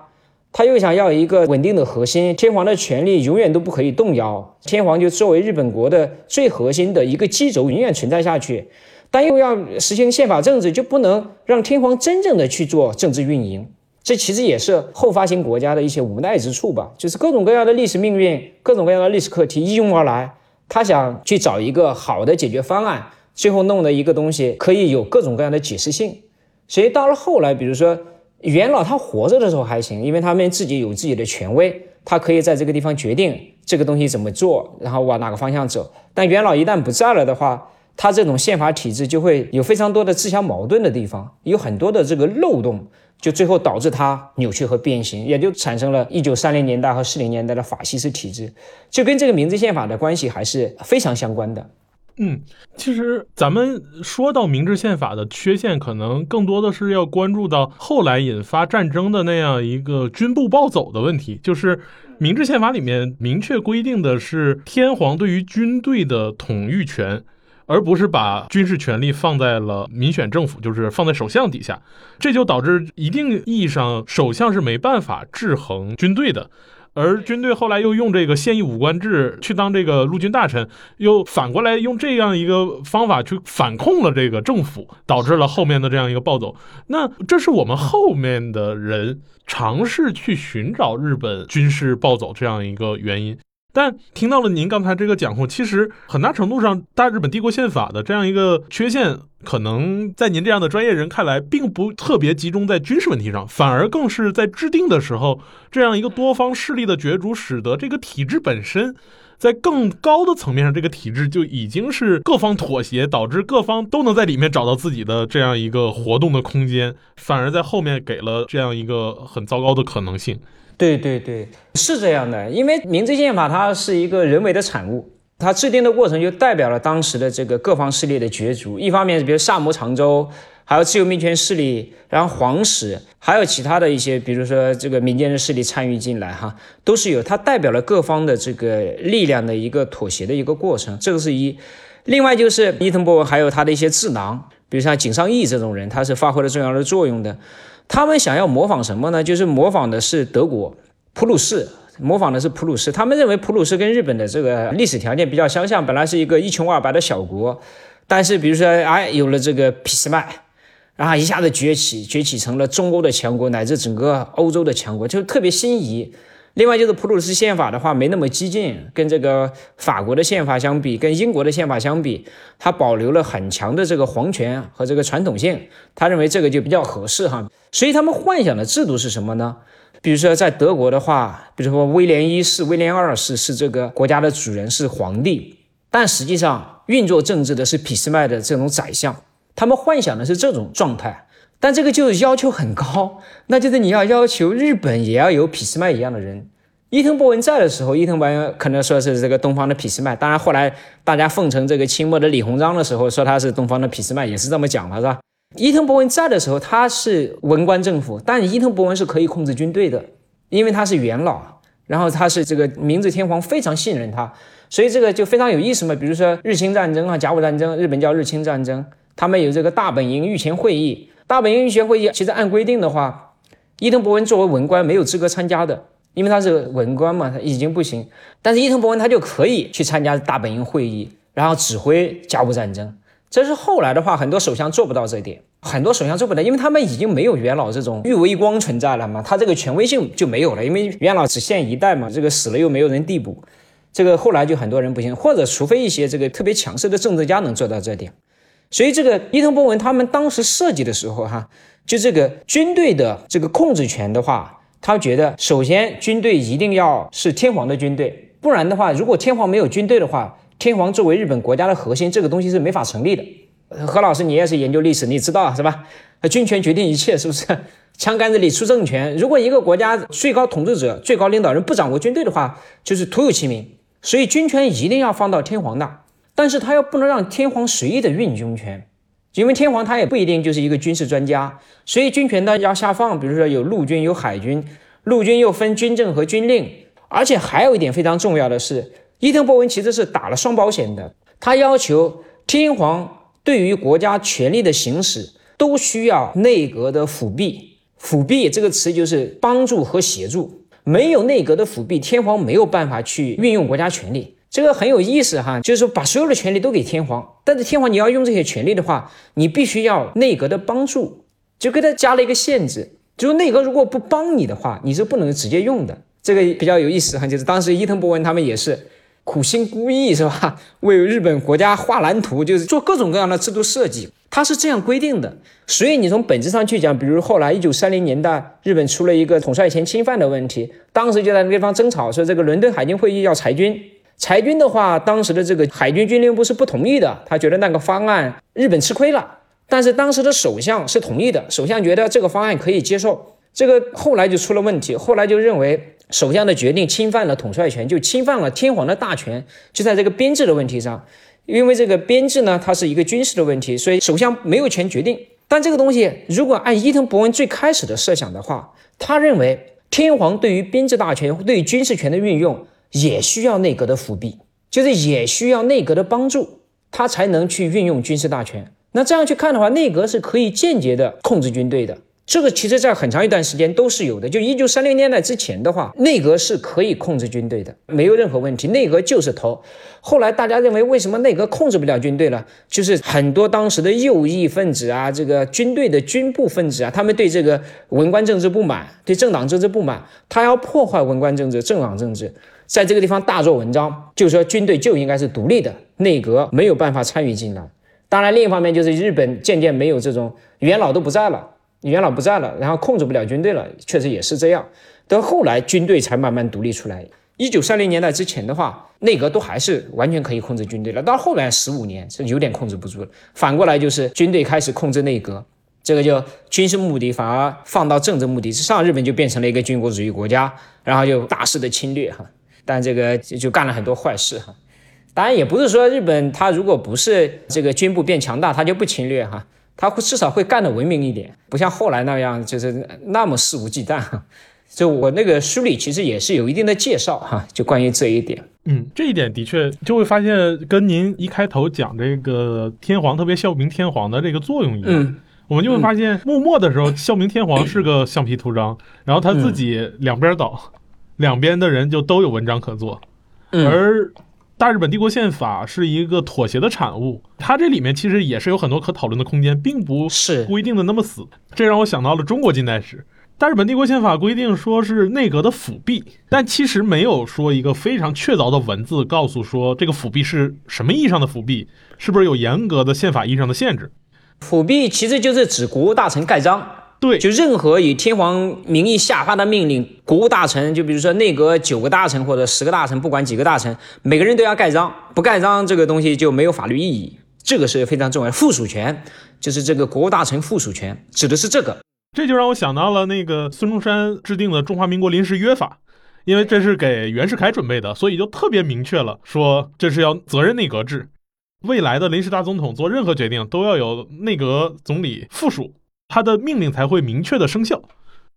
他又想要一个稳定的核心。天皇的权力永远都不可以动摇，天皇就作为日本国的最核心的一个基轴，永远存在下去。但又要实行宪法政治，就不能让天皇真正的去做政治运营。这其实也是后发行国家的一些无奈之处吧。就是各种各样的历史命运，各种各样的历史课题一拥而来，他想去找一个好的解决方案，最后弄的一个东西可以有各种各样的解释性。所以到了后来，比如说元老他活着的时候还行，因为他们自己有自己的权威，他可以在这个地方决定这个东西怎么做，然后往哪个方向走。但元老一旦不在了的话，他这种宪法体制就会有非常多的自相矛盾的地方，有很多的这个漏洞，就最后导致它扭曲和变形，也就产生了一九三零年代和四零年代的法西斯体制，就跟这个明治宪法的关系还是非常相关的。嗯，其实咱们说到明治宪法的缺陷，可能更多的是要关注到后来引发战争的那样一个军部暴走的问题，就是明治宪法里面明确规定的是天皇对于军队的统御权。而不是把军事权力放在了民选政府，就是放在首相底下，这就导致一定意义上首相是没办法制衡军队的，而军队后来又用这个现役武官制去当这个陆军大臣，又反过来用这样一个方法去反控了这个政府，导致了后面的这样一个暴走。那这是我们后面的人尝试去寻找日本军事暴走这样一个原因。但听到了您刚才这个讲述，其实很大程度上，大日本帝国宪法的这样一个缺陷，可能在您这样的专业人看来，并不特别集中在军事问题上，反而更是在制定的时候，这样一个多方势力的角逐，使得这个体制本身，在更高的层面上，这个体制就已经是各方妥协，导致各方都能在里面找到自己的这样一个活动的空间，反而在后面给了这样一个很糟糕的可能性。对对对，是这样的，因为明治宪法它是一个人为的产物，它制定的过程就代表了当时的这个各方势力的角逐。一方面，比如萨摩长州，还有自由民权势力，然后皇室，还有其他的一些，比如说这个民间的势力参与进来，哈，都是有它代表了各方的这个力量的一个妥协的一个过程。这个是一。另外就是伊藤博文还有他的一些智囊，比如像井上义这种人，他是发挥了重要的作用的。他们想要模仿什么呢？就是模仿的是德国普鲁士，模仿的是普鲁士。他们认为普鲁士跟日本的这个历史条件比较相像，本来是一个一穷二白的小国，但是比如说，哎，有了这个俾斯麦，然后一下子崛起，崛起成了中欧的强国，乃至整个欧洲的强国，就特别心仪。另外就是普鲁士宪法的话没那么激进，跟这个法国的宪法相比，跟英国的宪法相比，它保留了很强的这个皇权和这个传统性，他认为这个就比较合适哈。所以他们幻想的制度是什么呢？比如说在德国的话，比如说威廉一世、威廉二世是这个国家的主人，是皇帝，但实际上运作政治的是俾斯麦的这种宰相，他们幻想的是这种状态。但这个就是要求很高，那就是你要要求日本也要有俾斯麦一样的人。伊藤博文在的时候，伊藤博文可能说是这个东方的俾斯麦。当然后来大家奉承这个清末的李鸿章的时候，说他是东方的俾斯麦，也是这么讲的，是吧？伊藤博文在的时候，他是文官政府，但伊藤博文是可以控制军队的，因为他是元老，然后他是这个明治天皇非常信任他，所以这个就非常有意思嘛。比如说日清战争啊，甲午战争，日本叫日清战争，他们有这个大本营御前会议。大本营御前会议其实按规定的话，伊藤博文作为文官没有资格参加的，因为他是文官嘛，他已经不行。但是伊藤博文他就可以去参加大本营会议，然后指挥甲午战争。这是后来的话，很多首相做不到这一点，很多首相做不到，因为他们已经没有元老这种御威光存在了嘛，他这个权威性就没有了，因为元老只限一代嘛，这个死了又没有人递补，这个后来就很多人不行，或者除非一些这个特别强势的政治家能做到这点。所以，这个伊藤博文他们当时设计的时候，哈，就这个军队的这个控制权的话，他觉得首先军队一定要是天皇的军队，不然的话，如果天皇没有军队的话，天皇作为日本国家的核心，这个东西是没法成立的。何老师，你也是研究历史，你知道是吧？军权决定一切，是不是？枪杆子里出政权。如果一个国家最高统治者、最高领导人不掌握军队的话，就是徒有其名。所以军权一定要放到天皇那。但是他又不能让天皇随意的运军权，因为天皇他也不一定就是一个军事专家，所以军权呢要下放。比如说有陆军有海军，陆军又分军政和军令，而且还有一点非常重要的是，伊藤博文其实是打了双保险的，他要求天皇对于国家权力的行使都需要内阁的辅弼，辅弼这个词就是帮助和协助，没有内阁的辅弼，天皇没有办法去运用国家权力。这个很有意思哈，就是说把所有的权利都给天皇，但是天皇你要用这些权利的话，你必须要内阁的帮助，就给他加了一个限制，就是内阁如果不帮你的话，你是不能直接用的。这个比较有意思哈，就是当时伊藤博文他们也是苦心孤诣是吧？为日本国家画蓝图，就是做各种各样的制度设计，他是这样规定的。所以你从本质上去讲，比如后来一九三零年代，日本出了一个统帅权侵犯的问题，当时就在那地方争吵，说这个伦敦海军会议要裁军。裁军的话，当时的这个海军军令部是不同意的，他觉得那个方案日本吃亏了。但是当时的首相是同意的，首相觉得这个方案可以接受。这个后来就出了问题，后来就认为首相的决定侵犯了统帅权，就侵犯了天皇的大权，就在这个编制的问题上。因为这个编制呢，它是一个军事的问题，所以首相没有权决定。但这个东西如果按伊藤博文最开始的设想的话，他认为天皇对于编制大权、对于军事权的运用。也需要内阁的辅弼，就是也需要内阁的帮助，他才能去运用军事大权。那这样去看的话，内阁是可以间接的控制军队的。这个其实在很长一段时间都是有的。就一九三零年代之前的话，内阁是可以控制军队的，没有任何问题。内阁就是头。后来大家认为，为什么内阁控制不了军队了？就是很多当时的右翼分子啊，这个军队的军部分子啊，他们对这个文官政治不满，对政党政治不满，他要破坏文官政治、政党政治。在这个地方大做文章，就说军队就应该是独立的，内阁没有办法参与进来。当然，另一方面就是日本渐渐没有这种元老都不在了，元老不在了，然后控制不了军队了，确实也是这样。到后来军队才慢慢独立出来。一九三零年代之前的话，内阁都还是完全可以控制军队了。到后来十五年是有点控制不住了。反过来就是军队开始控制内阁，这个就军事目的反而放到政治目的之上，日本就变成了一个军国主义国家，然后就大肆的侵略哈。但这个就干了很多坏事哈，当然也不是说日本它如果不是这个军部变强大，它就不侵略哈，它会至少会干的文明一点，不像后来那样就是那么肆无忌惮。就我那个书里其实也是有一定的介绍哈，就关于这一点。嗯，这一点的确就会发现跟您一开头讲这个天皇特别孝明天皇的这个作用一样，我们就会发现幕末的时候孝明天皇是个橡皮图章，然后他自己两边倒。两边的人就都有文章可做，而大日本帝国宪法是一个妥协的产物，它这里面其实也是有很多可讨论的空间，并不是。规定的那么死。这让我想到了中国近代史，大日本帝国宪法规定说是内阁的辅弼，但其实没有说一个非常确凿的文字告诉说这个辅弼是什么意义上的辅弼，是不是有严格的宪法意义上的限制？辅弼其实就是指国务大臣盖章，对，就任何以天皇名义下发的命令，国务大臣，就比如说内阁九个大臣或者十个大臣，不管几个大臣，每个人都要盖章，不盖章这个东西就没有法律意义，这个是非常重要的。附属权就是这个国务大臣附属权，指的是这个。这就让我想到了那个孙中山制定的《中华民国临时约法》，因为这是给袁世凯准备的，所以就特别明确了说这是要责任内阁制，未来的临时大总统做任何决定都要有内阁总理附属，他的命令才会明确的生效。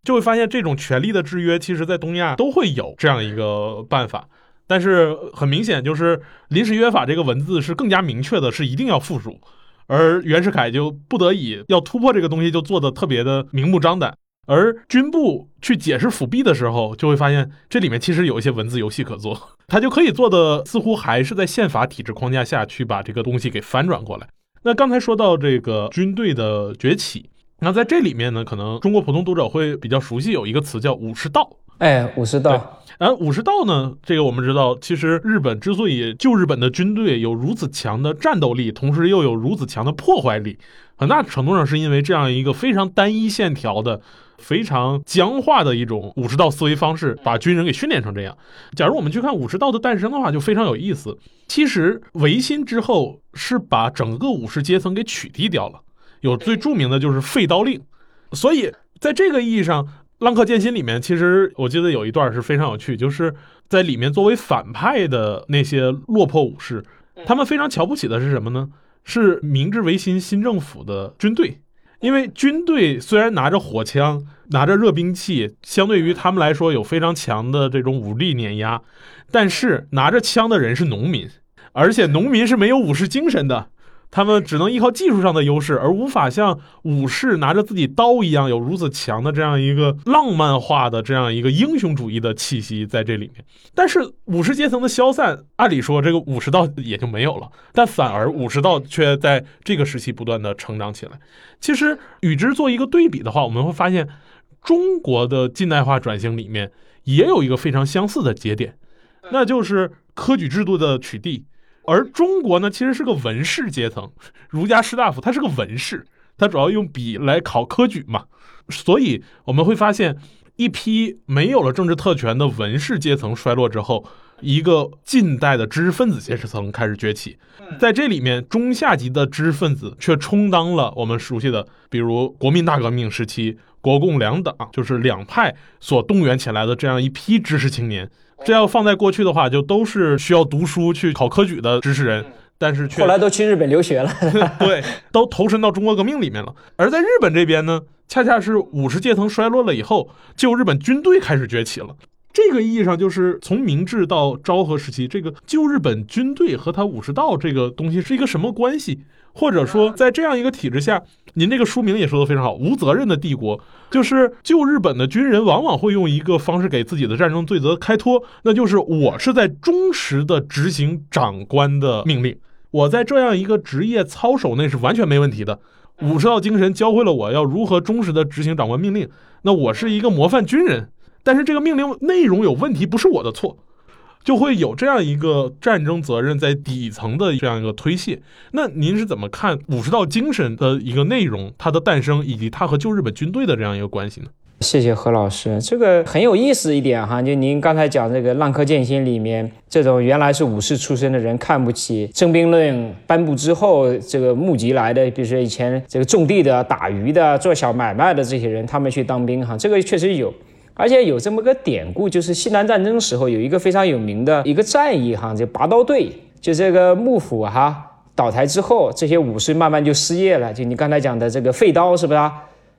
就会发现这种权力的制约，其实在东亚都会有这样一个办法，但是很明显就是临时约法这个文字是更加明确的，是一定要附属。而袁世凯就不得已要突破这个东西，就做的特别的明目张胆。而军部去解释辅弼的时候，就会发现这里面其实有一些文字游戏可做，他就可以做的似乎还是在宪法体制框架下去把这个东西给翻转过来。那刚才说到这个军队的崛起，那在这里面呢，可能中国普通读者会比较熟悉有一个词叫武士道。哎，武士道。而武士道呢，这个我们知道，其实日本之所以旧日本的军队有如此强的战斗力，同时又有如此强的破坏力，很大程度上是因为这样一个非常单一线条的、非常僵化的一种武士道思维方式，把军人给训练成这样。假如我们去看武士道的诞生的话，就非常有意思。其实维新之后是把整个武士阶层给取缔掉了，有最著名的就是废刀令。所以在这个意义上。《浪客剑心》里面，其实我记得有一段是非常有趣，就是在里面作为反派的那些落魄武士，他们非常瞧不起的是什么呢？是明治维新新政府的军队，因为军队虽然拿着火枪、拿着热兵器，相对于他们来说有非常强的这种武力碾压，但是拿着枪的人是农民，而且农民是没有武士精神的。他们只能依靠技术上的优势，而无法像武士拿着自己刀一样有如此强的这样一个浪漫化的这样一个英雄主义的气息在这里面。但是武士阶层的消散，按理说这个武士道也就没有了，但反而武士道却在这个时期不断的成长起来。其实与之做一个对比的话，我们会发现中国的近代化转型里面也有一个非常相似的节点，那就是科举制度的取缔。而中国呢，其实是个文士阶层，儒家士大夫，他是个文士，他主要用笔来考科举嘛，所以我们会发现，一批没有了政治特权的文士阶层衰落之后，一个近代的知识分子阶层开始崛起，在这里面，中下级的知识分子却充当了我们熟悉的，比如国民大革命时期国共两党，就是两派所动员起来的这样一批知识青年。这要放在过去的话，就都是需要读书去考科举的知识人，但是却后来都去日本留学了，对，都投身到中国革命里面了。而在日本这边呢，恰恰是武士阶层衰落了以后，旧日本军队开始崛起了。这个意义上，就是从明治到昭和时期，这个旧日本军队和他武士道这个东西是一个什么关系？或者说，在这样一个体制下，您这个书名也说的非常好，“无责任的帝国”，就是旧日本的军人往往会用一个方式给自己的战争罪责开脱，那就是我是在忠实的执行长官的命令，我在这样一个职业操守内是完全没问题的。武士道精神教会了我要如何忠实的执行长官命令，那我是一个模范军人。但是这个命令内容有问题，不是我的错。就会有这样一个战争责任在底层的这样一个推卸。那您是怎么看武士道精神的一个内容，它的诞生以及它和旧日本军队的这样一个关系呢？谢谢何老师，这个很有意思一点哈。就您刚才讲这个《浪客剑心》里面，这种原来是武士出身的人看不起征兵论颁布之后，这个募集来的，比如说以前这个种地的、打鱼的、做小买卖的这些人，他们去当兵哈，这个确实有。而且有这么个典故，就是西南战争时候有一个非常有名的一个战役哈，就拔刀队，就这个幕府哈倒台之后，这些武士慢慢就失业了。就你刚才讲的这个废刀是不是？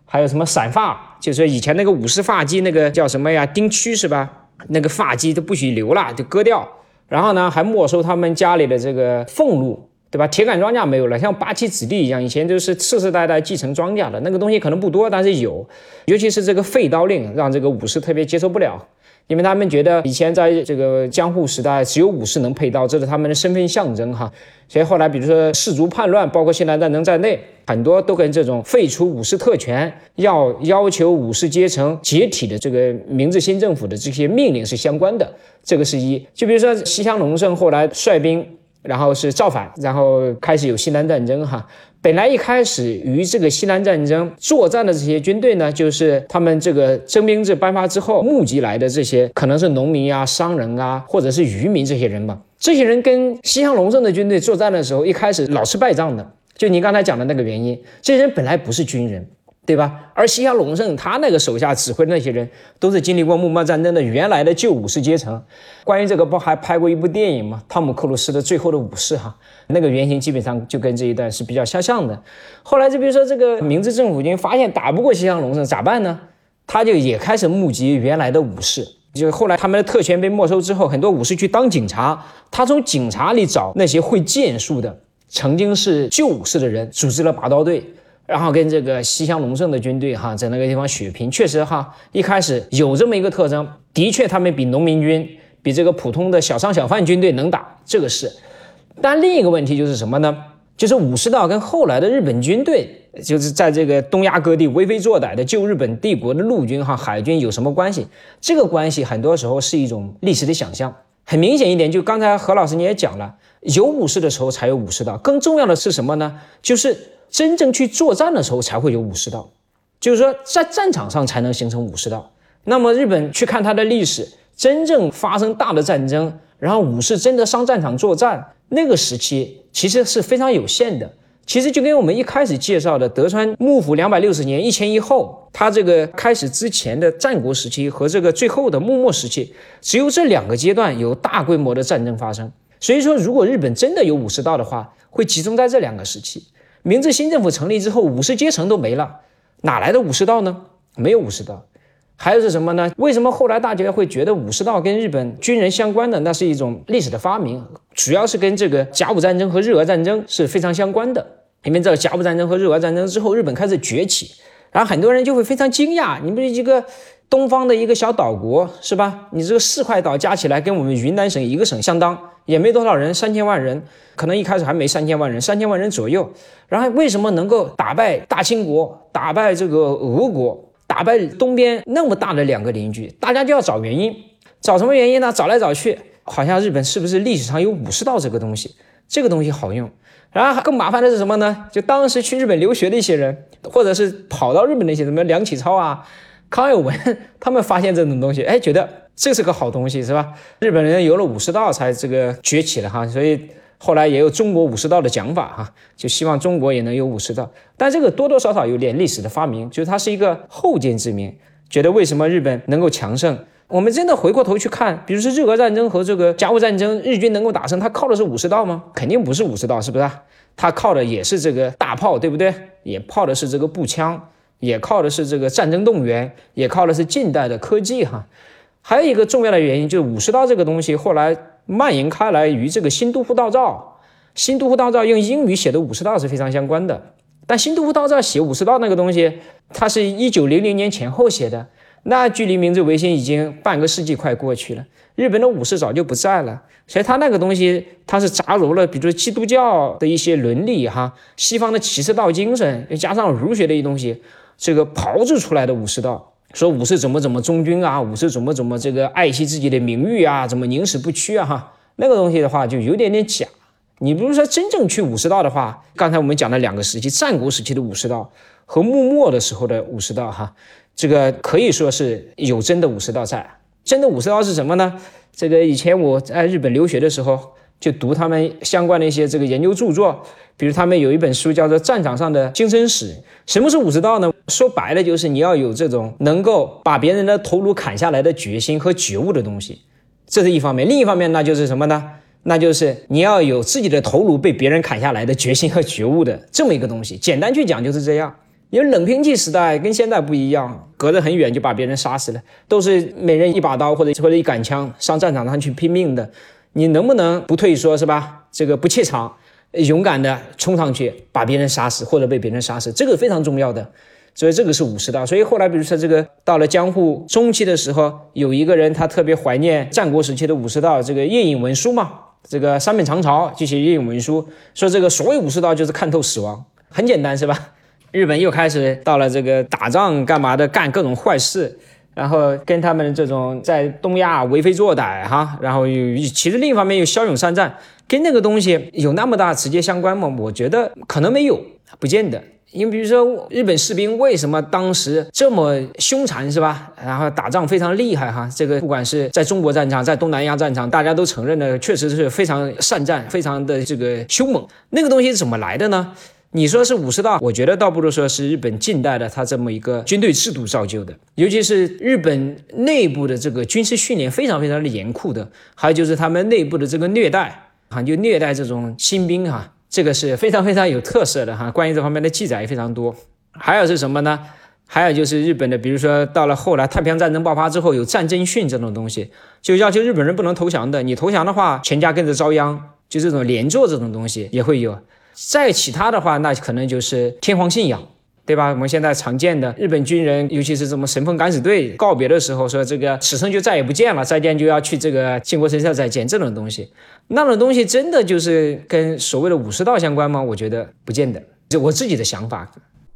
还有什么散发，就是以前那个武士发髻那个叫什么呀？钉区是吧？那个发髻都不许留了，就割掉。然后呢，还没收他们家里的这个俸禄。对吧？铁杆庄稼没有了，像八旗子弟一样，以前就是世世代代继承庄稼的那个东西可能不多，但是有，尤其是这个废刀令，让这个武士特别接受不了。因为他们觉得以前在这个江户时代，只有武士能配刀，这是他们的身份象征哈。所以后来，比如说士族叛乱，包括西南战争在内，很多都跟这种废除武士特权、要要求武士阶层解体的这个明治新政府的这些命令是相关的。这个是一。就比如说西乡隆盛后来率兵，然后是造反，然后开始有西南战争哈。本来一开始与这个西南战争作战的这些军队呢，就是他们这个征兵制颁发之后募集来的这些，可能是农民啊、商人啊，或者是渔民这些人嘛。这些人跟西乡隆盛的军队作战的时候，一开始老是败仗的。就你刚才讲的那个原因，这些人本来不是军人。对吧？而西乡隆盛他那个手下指挥的那些人，都是经历过幕末战争的原来的旧武士阶层。关于这个，不还拍过一部电影吗？汤姆克鲁斯的《最后的武士》哈，那个原型基本上就跟这一段是比较相像的。后来就比如说这个明治政府军发现打不过西乡隆盛，咋办呢？他就也开始募集原来的武士。就后来他们的特权被没收之后，很多武士去当警察，他从警察里找那些会剑术的，曾经是旧武士的人，组织了拔刀队。然后跟这个西乡隆盛的军队哈，在那个地方血拼，确实哈，一开始有这么一个特征，的确他们比农民军、比这个普通的小商小贩军队能打，这个是。但另一个问题就是什么呢？就是武士道跟后来的日本军队，就是在这个东亚各地为非作歹的旧日本帝国的陆军哈、海军有什么关系？这个关系很多时候是一种历史的想象。很明显一点，就刚才何老师你也讲了，有武士的时候才有武士道。更重要的是什么呢？就是。真正去作战的时候才会有武士道，就是说在战场上才能形成武士道。那么日本去看它的历史，真正发生大的战争，然后武士真的上战场作战，那个时期其实是非常有限的。其实就跟我们一开始介绍的德川幕府两百六十年一前一后，它这个开始之前的战国时期和这个最后的幕末时期，只有这两个阶段有大规模的战争发生。所以说，如果日本真的有武士道的话，会集中在这两个时期。明治新政府成立之后，武士阶层都没了，哪来的武士道呢？没有武士道，还有是什么呢？为什么后来大家会觉得武士道跟日本军人相关的？那是一种历史的发明，主要是跟这个甲午战争和日俄战争是非常相关的。因为这甲午战争和日俄战争之后，日本开始崛起，然后很多人就会非常惊讶，你们一个东方的一个小岛国是吧？你这个四块岛加起来跟我们云南省一个省相当。也没多少人，三千万人，可能一开始还没三千万人，三千万人左右。然后为什么能够打败大清国，打败这个俄国，打败东边那么大的两个邻居？大家就要找原因，找什么原因呢？找来找去，好像日本是不是历史上有武士道这个东西？这个东西好用。然后更麻烦的是什么呢？就当时去日本留学的一些人，或者是跑到日本那些什么梁启超啊、康有为，他们发现这种东西，哎，觉得。这是个好东西，是吧？日本人有了武士道才这个崛起了哈，所以后来也有中国武士道的讲法哈，就希望中国也能有武士道。但这个多多少少有点历史的发明，就是它是一个后见之明。觉得为什么日本能够强盛？我们真的回过头去看，比如说日俄战争和这个甲午战争，日军能够打胜，它靠的是武士道吗？肯定不是武士道，是不是？它靠的也是这个大炮，对不对？也靠的是这个步枪，也靠的是这个战争动员，也靠的是近代的科技哈。还有一个重要的原因，就是武士道这个东西后来蔓延开来，与这个新都护道造、新都护道造用英语写的武士道是非常相关的。但新都护道造写武士道那个东西，它是一九零零年前后写的，那距离明治维新已经半个世纪快过去了，日本的武士早就不在了，所以他那个东西，它是杂糅了，比如说基督教的一些伦理哈，西方的骑士道精神，又加上儒学的一些东西，这个炮制出来的武士道。说武士怎么怎么忠君啊，武士怎么怎么这个爱惜自己的名誉啊，怎么宁死不屈啊？哈，那个东西的话就有点点假。你比如说真正去武士道的话，刚才我们讲的两个时期，战国时期的武士道和幕末的时候的武士道，哈，这个可以说是有真的武士道在。真的武士道是什么呢？这个以前我在日本留学的时候。就读他们相关的一些这个研究著作，比如他们有一本书叫做《战场上的精神史》。什么是武士道呢？说白了就是你要有这种能够把别人的头颅砍下来的决心和觉悟的东西，这是一方面。另一方面那就是什么呢？那就是你要有自己的头颅被别人砍下来的决心和觉悟的这么一个东西。简单去讲就是这样。因为冷兵器时代跟现在不一样，隔得很远就把别人杀死了，都是每人一把刀或者或者一杆枪上战场上去拼命的。你能不能不退缩是吧？这个不怯场，勇敢的冲上去把别人杀死或者被别人杀死，这个非常重要的。所以这个是武士道。所以后来比如说这个到了江户中期的时候，有一个人他特别怀念战国时期的武士道，这个夜影文书嘛，这个三本长朝就写夜影文书，说这个所谓武士道就是看透死亡，很简单是吧？日本又开始到了这个打仗干嘛的，干各种坏事。然后跟他们这种在东亚为非作歹哈，然后又其实另一方面又骁勇善战，跟那个东西有那么大直接相关吗？我觉得可能没有，不见得。因为比如说日本士兵为什么当时这么凶残是吧？然后打仗非常厉害哈，这个不管是在中国战场，在东南亚战场，大家都承认的，确实是非常善战，非常的这个凶猛。那个东西怎么来的呢？你说是武士道，我觉得倒不如说是日本近代的他这么一个军队制度造就的，尤其是日本内部的这个军事训练非常非常的严酷的，还有就是他们内部的这个虐待啊，就虐待这种新兵哈，这个是非常非常有特色的哈。关于这方面的记载也非常多。还有是什么呢？还有就是日本的，比如说到了后来太平洋战争爆发之后，有战争训这种东西，就要求日本人不能投降的，你投降的话，全家跟着遭殃，就这种连坐这种东西也会有。再其他的话，那可能就是天皇信仰，对吧？我们现在常见的日本军人，尤其是什么神风敢死队告别的时候说这个此生就再也不见了，再见就要去这个靖国神社再见这种东西，那种东西真的就是跟所谓的武士道相关吗？我觉得不见得，就我自己的想法。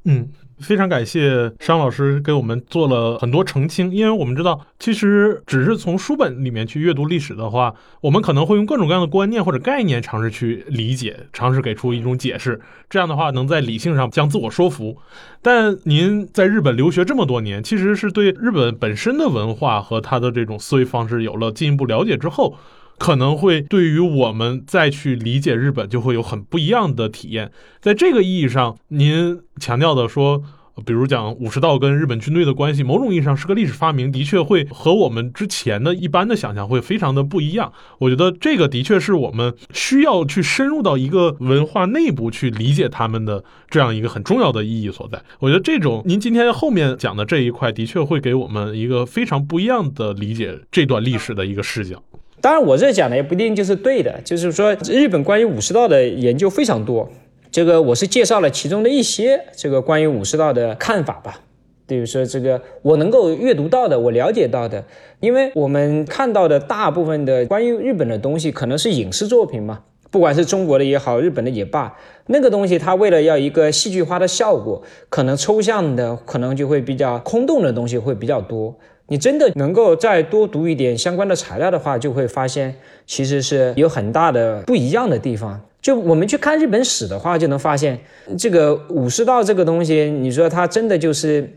嗯。非常感谢商老师给我们做了很多澄清，因为我们知道，其实只是从书本里面去阅读历史的话，我们可能会用各种各样的观念或者概念尝试去理解，尝试给出一种解释，这样的话能在理性上将自我说服。但您在日本留学这么多年，其实是对日本本身的文化和他的这种思维方式有了进一步了解之后。可能会对于我们再去理解日本，就会有很不一样的体验。在这个意义上，您强调的说，比如讲武士道跟日本军队的关系，某种意义上是个历史发明，的确会和我们之前的一般的想象会非常的不一样。我觉得这个的确是我们需要去深入到一个文化内部去理解他们的这样一个很重要的意义所在。我觉得这种您今天后面讲的这一块，的确会给我们一个非常不一样的理解这段历史的一个视角。当然，我这讲的也不一定就是对的，就是说日本关于武士道的研究非常多，这个我是介绍了其中的一些这个关于武士道的看法吧。比如说这个我能够阅读到的，我了解到的，因为我们看到的大部分的关于日本的东西，可能是影视作品嘛，不管是中国的也好，日本的也罢，那个东西它为了要一个戏剧化的效果，可能抽象的，可能就会比较空洞的东西会比较多。你真的能够再多读一点相关的材料的话，就会发现其实是有很大的不一样的地方。就我们去看日本史的话，就能发现这个武士道这个东西，你说它真的就是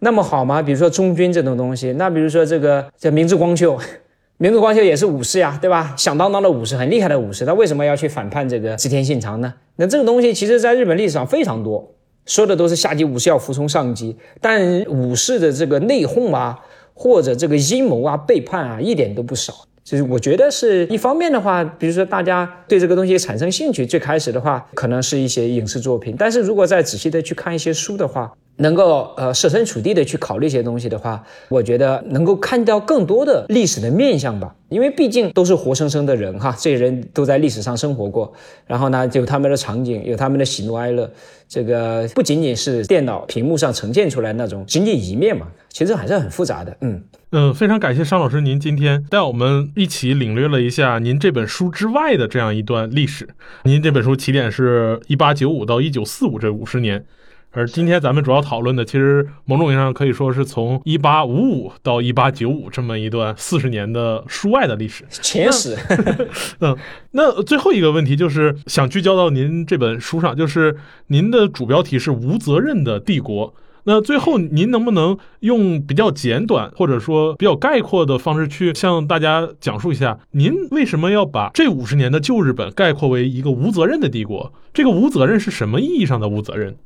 那么好吗？比如说中军这种东西，那比如说这个叫明治光秀，明治光秀也是武士呀，对吧？响当当的武士，很厉害的武士，他为什么要去反叛这个织田信长呢？那这个东西其实在日本历史上非常多，说的都是下级武士要服从上级，但武士的这个内讧啊。或者这个阴谋啊、背叛啊，一点都不少。就是我觉得是一方面的话，比如说大家对这个东西产生兴趣，最开始的话可能是一些影视作品，但是如果再仔细的去看一些书的话。能够呃设身处地的去考虑一些东西的话，我觉得能够看到更多的历史的面相吧。因为毕竟都是活生生的人哈，这些人都在历史上生活过，然后呢，有他们的场景，有他们的喜怒哀乐，这个不仅仅是电脑屏幕上呈现出来那种仅仅一面嘛，其实还是很复杂的。嗯嗯，非常感谢商老师，您今天带我们一起领略了一下您这本书之外的这样一段历史。您这本书起点是一八九五到一九四五这五十年。而今天咱们主要讨论的，其实某种意义上可以说是从一八五五到一八九五这么一段四十年的书外的历史前史。嗯，那最后一个问题就是想聚焦到您这本书上，就是您的主标题是“无责任的帝国”。那最后您能不能用比较简短或者说比较概括的方式去向大家讲述一下，您为什么要把这五十年的旧日本概括为一个无责任的帝国？这个无责任是什么意义上的无责任？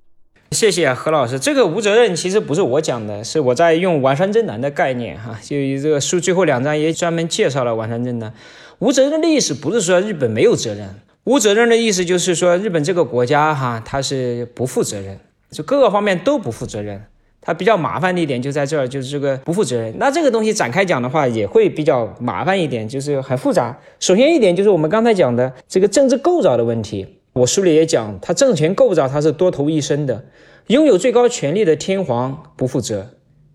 谢谢何老师，这个无责任其实不是我讲的，是我在用丸山真男的概念哈，就这个书最后两章也专门介绍了丸山真男。无责任的意思不是说日本没有责任，无责任的意思就是说日本这个国家哈，它是不负责任，就各个方面都不负责任。它比较麻烦的一点就在这儿，就是这个不负责任。那这个东西展开讲的话，也会比较麻烦一点，就是很复杂。首先一点就是我们刚才讲的这个政治构造的问题。我书里也讲，他政权构造他是多头一身的，拥有最高权力的天皇不负责，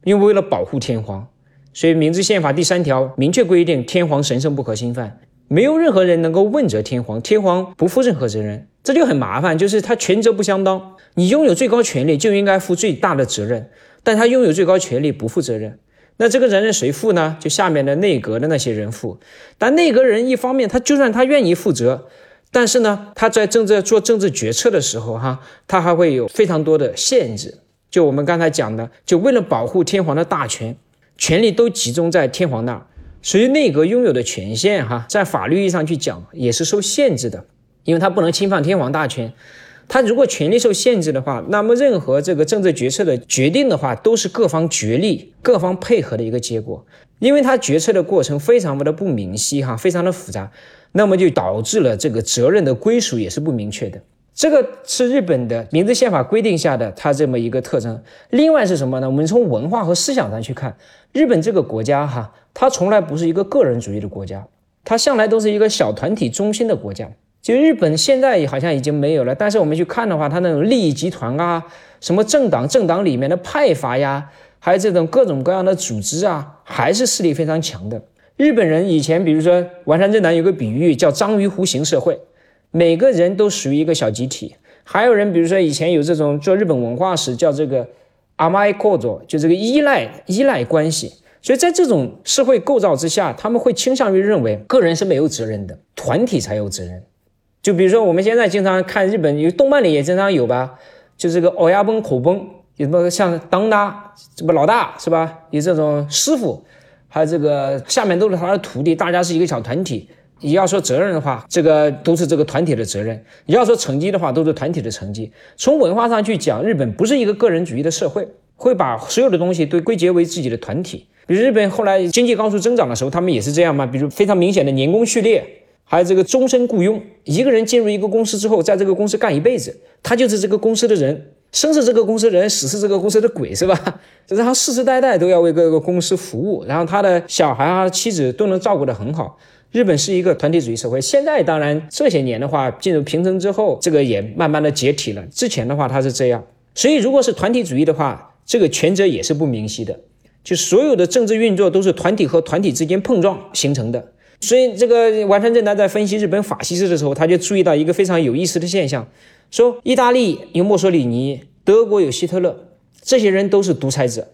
因为为了保护天皇，所以明治宪法第三条明确规定，天皇神圣不可侵犯，没有任何人能够问责天皇，天皇不负任何责任，这就很麻烦，就是他权责不相当，你拥有最高权力就应该负最大的责任，但他拥有最高权力不负责任，那这个责任谁负呢？就下面的内阁的那些人负，但内阁人一方面，他就算他愿意负责。但是呢，他在政治做政治决策的时候，哈，他还会有非常多的限制。就我们刚才讲的，就为了保护天皇的大权，权力都集中在天皇那儿，所以内阁拥有的权限，哈，在法律意义上去讲也是受限制的，因为他不能侵犯天皇大权。他如果权力受限制的话，那么任何这个政治决策的决定的话，都是各方角力、各方配合的一个结果，因为他决策的过程非常的不明晰，哈，非常的复杂。那么就导致了这个责任的归属也是不明确的，这个是日本的明治宪法规定下的它这么一个特征。另外是什么呢？我们从文化和思想上去看，日本这个国家哈，它从来不是一个个人主义的国家，它向来都是一个小团体中心的国家。就日本现在好像已经没有了，但是我们去看的话，它那种利益集团啊，什么政党、政党里面的派阀呀，还有这种各种各样的组织啊，还是势力非常强的。日本人以前，比如说丸山正男有个比喻叫“章鱼弧形社会”，每个人都属于一个小集体。还有人，比如说以前有这种做日本文化史叫这个“阿玛伊扩佐”，就这个依赖依赖关系。所以在这种社会构造之下，他们会倾向于认为个人是没有责任的，团体才有责任。就比如说我们现在经常看日本有动漫里也经常有吧，就这个“欧亚崩口崩”，有什么像当大这不老大是吧？有这种师傅。还有这个下面都是他的徒弟，大家是一个小团体。你要说责任的话，这个都是这个团体的责任；你要说成绩的话，都是团体的成绩。从文化上去讲，日本不是一个个人主义的社会，会把所有的东西都归结为自己的团体。比如日本后来经济高速增长的时候，他们也是这样嘛？比如非常明显的年功序列，还有这个终身雇佣。一个人进入一个公司之后，在这个公司干一辈子，他就是这个公司的人。生是这个公司的人，死是这个公司的鬼，是吧？就是他世世代代都要为各个公司服务，然后他的小孩啊、妻子都能照顾得很好。日本是一个团体主义社会，现在当然这些年的话，进入平成之后，这个也慢慢的解体了。之前的话，他是这样。所以，如果是团体主义的话，这个权责也是不明晰的，就所有的政治运作都是团体和团体之间碰撞形成的。所以，这个完山正男在分析日本法西斯的时候，他就注意到一个非常有意思的现象。说意大利有墨索里尼，德国有希特勒，这些人都是独裁者，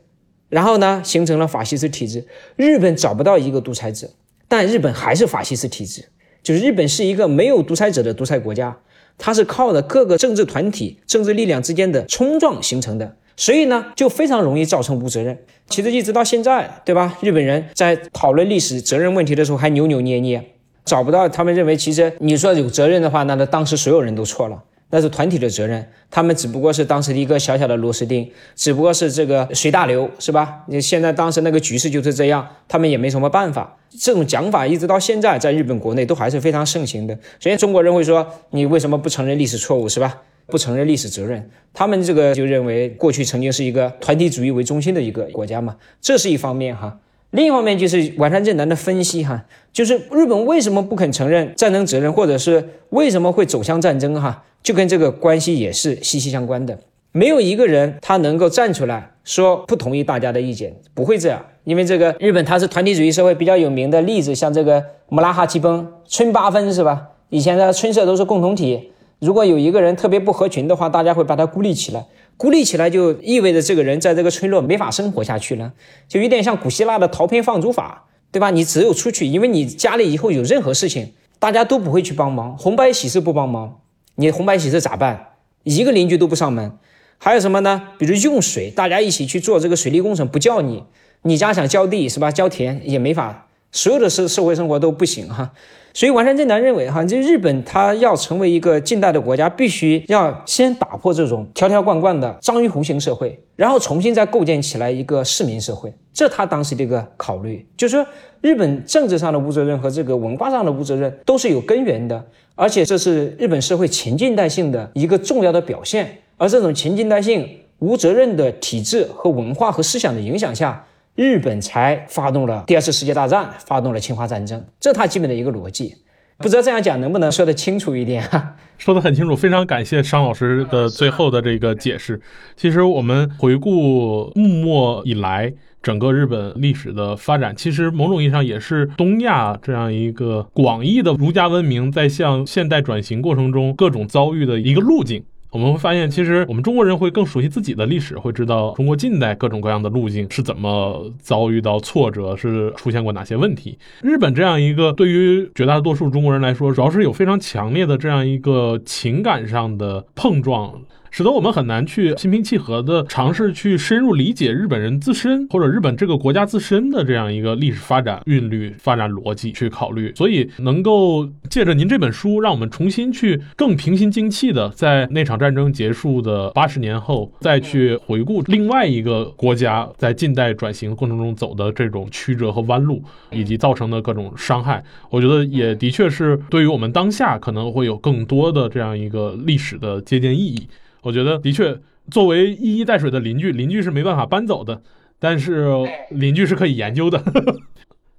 然后呢，形成了法西斯体制。日本找不到一个独裁者，但日本还是法西斯体制，就是日本是一个没有独裁者的独裁国家，它是靠着各个政治团体、政治力量之间的冲撞形成的，所以呢，就非常容易造成无责任。其实一直到现在，对吧？日本人在讨论历史责任问题的时候还扭扭捏捏，找不到。他们认为，其实你说有责任的话，那那当时所有人都错了。那是团体的责任，他们只不过是当时的一个小小的螺丝钉，只不过是这个随大流，是吧？你现在当时那个局势就是这样，他们也没什么办法。这种讲法一直到现在，在日本国内都还是非常盛行的。所以中国人会说，你为什么不承认历史错误，是吧？不承认历史责任，他们这个就认为过去曾经是一个团体主义为中心的一个国家嘛，这是一方面哈。另一方面就是晚山正男的分析哈，就是日本为什么不肯承认战争责任，或者是为什么会走向战争哈？就跟这个关系也是息息相关的，没有一个人他能够站出来说不同意大家的意见，不会这样，因为这个日本它是团体主义社会比较有名的例子，像这个姆拉哈奇崩村八分是吧？以前的村社都是共同体，如果有一个人特别不合群的话，大家会把他孤立起来，孤立起来就意味着这个人在这个村落没法生活下去了，就有点像古希腊的逃偏放逐法，对吧？你只有出去，因为你家里以后有任何事情，大家都不会去帮忙，红白喜事不帮忙。你红白喜事咋办？一个邻居都不上门，还有什么呢？比如用水，大家一起去做这个水利工程，不叫你，你家想浇地是吧？浇田也没法，所有的社社会生活都不行哈。所以完山正男认为哈，这日本它要成为一个近代的国家，必须要先打破这种条条贯贯的章鱼弧形社会，然后重新再构建起来一个市民社会。这他当时的一个考虑，就是说日本政治上的无责任和这个文化上的无责任都是有根源的。而且这是日本社会前近代性的一个重要的表现，而这种前近代性无责任的体制和文化和思想的影响下，日本才发动了第二次世界大战，发动了侵华战争，这是他基本的一个逻辑。不知道这样讲能不能说得清楚一点啊？说得很清楚，非常感谢商老师的最后的这个解释。其实我们回顾幕末以来整个日本历史的发展，其实某种意义上也是东亚这样一个广义的儒家文明在向现代转型过程中各种遭遇的一个路径。我们会发现，其实我们中国人会更熟悉自己的历史，会知道中国近代各种各样的路径是怎么遭遇到挫折，是出现过哪些问题。日本这样一个对于绝大多数中国人来说，主要是有非常强烈的这样一个情感上的碰撞。使得我们很难去心平气和的尝试去深入理解日本人自身或者日本这个国家自身的这样一个历史发展韵律、发展逻辑去考虑。所以，能够借着您这本书，让我们重新去更平心静气的，在那场战争结束的八十年后，再去回顾另外一个国家在近代转型过程中走的这种曲折和弯路，以及造成的各种伤害，我觉得也的确是对于我们当下可能会有更多的这样一个历史的借鉴意义。我觉得的确，作为一衣带水的邻居，邻居是没办法搬走的，但是邻居是可以研究的。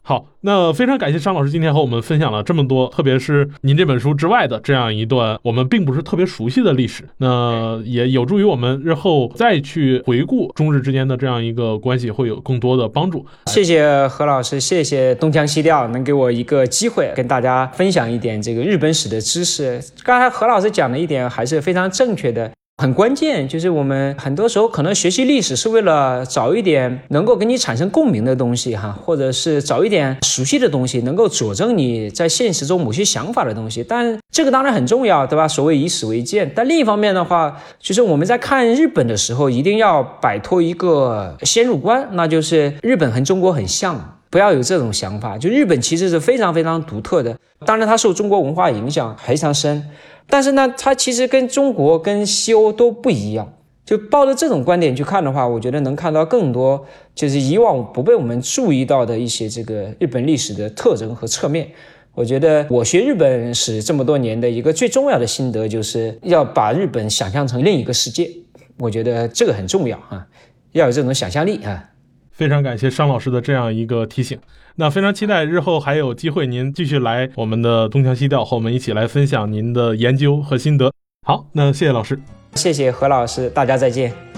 好，那非常感谢张老师今天和我们分享了这么多，特别是您这本书之外的这样一段我们并不是特别熟悉的历史，那也有助于我们日后再去回顾中日之间的这样一个关系，会有更多的帮助。谢谢何老师，谢谢东腔西调，能给我一个机会跟大家分享一点这个日本史的知识。刚才何老师讲的一点还是非常正确的。很关键，就是我们很多时候可能学习历史是为了找一点能够跟你产生共鸣的东西，哈，或者是找一点熟悉的东西，能够佐证你在现实中某些想法的东西。但这个当然很重要，对吧？所谓以史为鉴。但另一方面的话，就是我们在看日本的时候，一定要摆脱一个先入观，那就是日本和中国很像，不要有这种想法。就日本其实是非常非常独特的，当然它受中国文化影响非常深。但是呢，它其实跟中国、跟西欧都不一样。就抱着这种观点去看的话，我觉得能看到更多，就是以往不被我们注意到的一些这个日本历史的特征和侧面。我觉得我学日本史这么多年的一个最重要的心得，就是要把日本想象成另一个世界。我觉得这个很重要啊，要有这种想象力啊。非常感谢商老师的这样一个提醒。那非常期待日后还有机会您继续来我们的东腔西调，和我们一起来分享您的研究和心得。好，那谢谢老师，谢谢何老师，大家再见。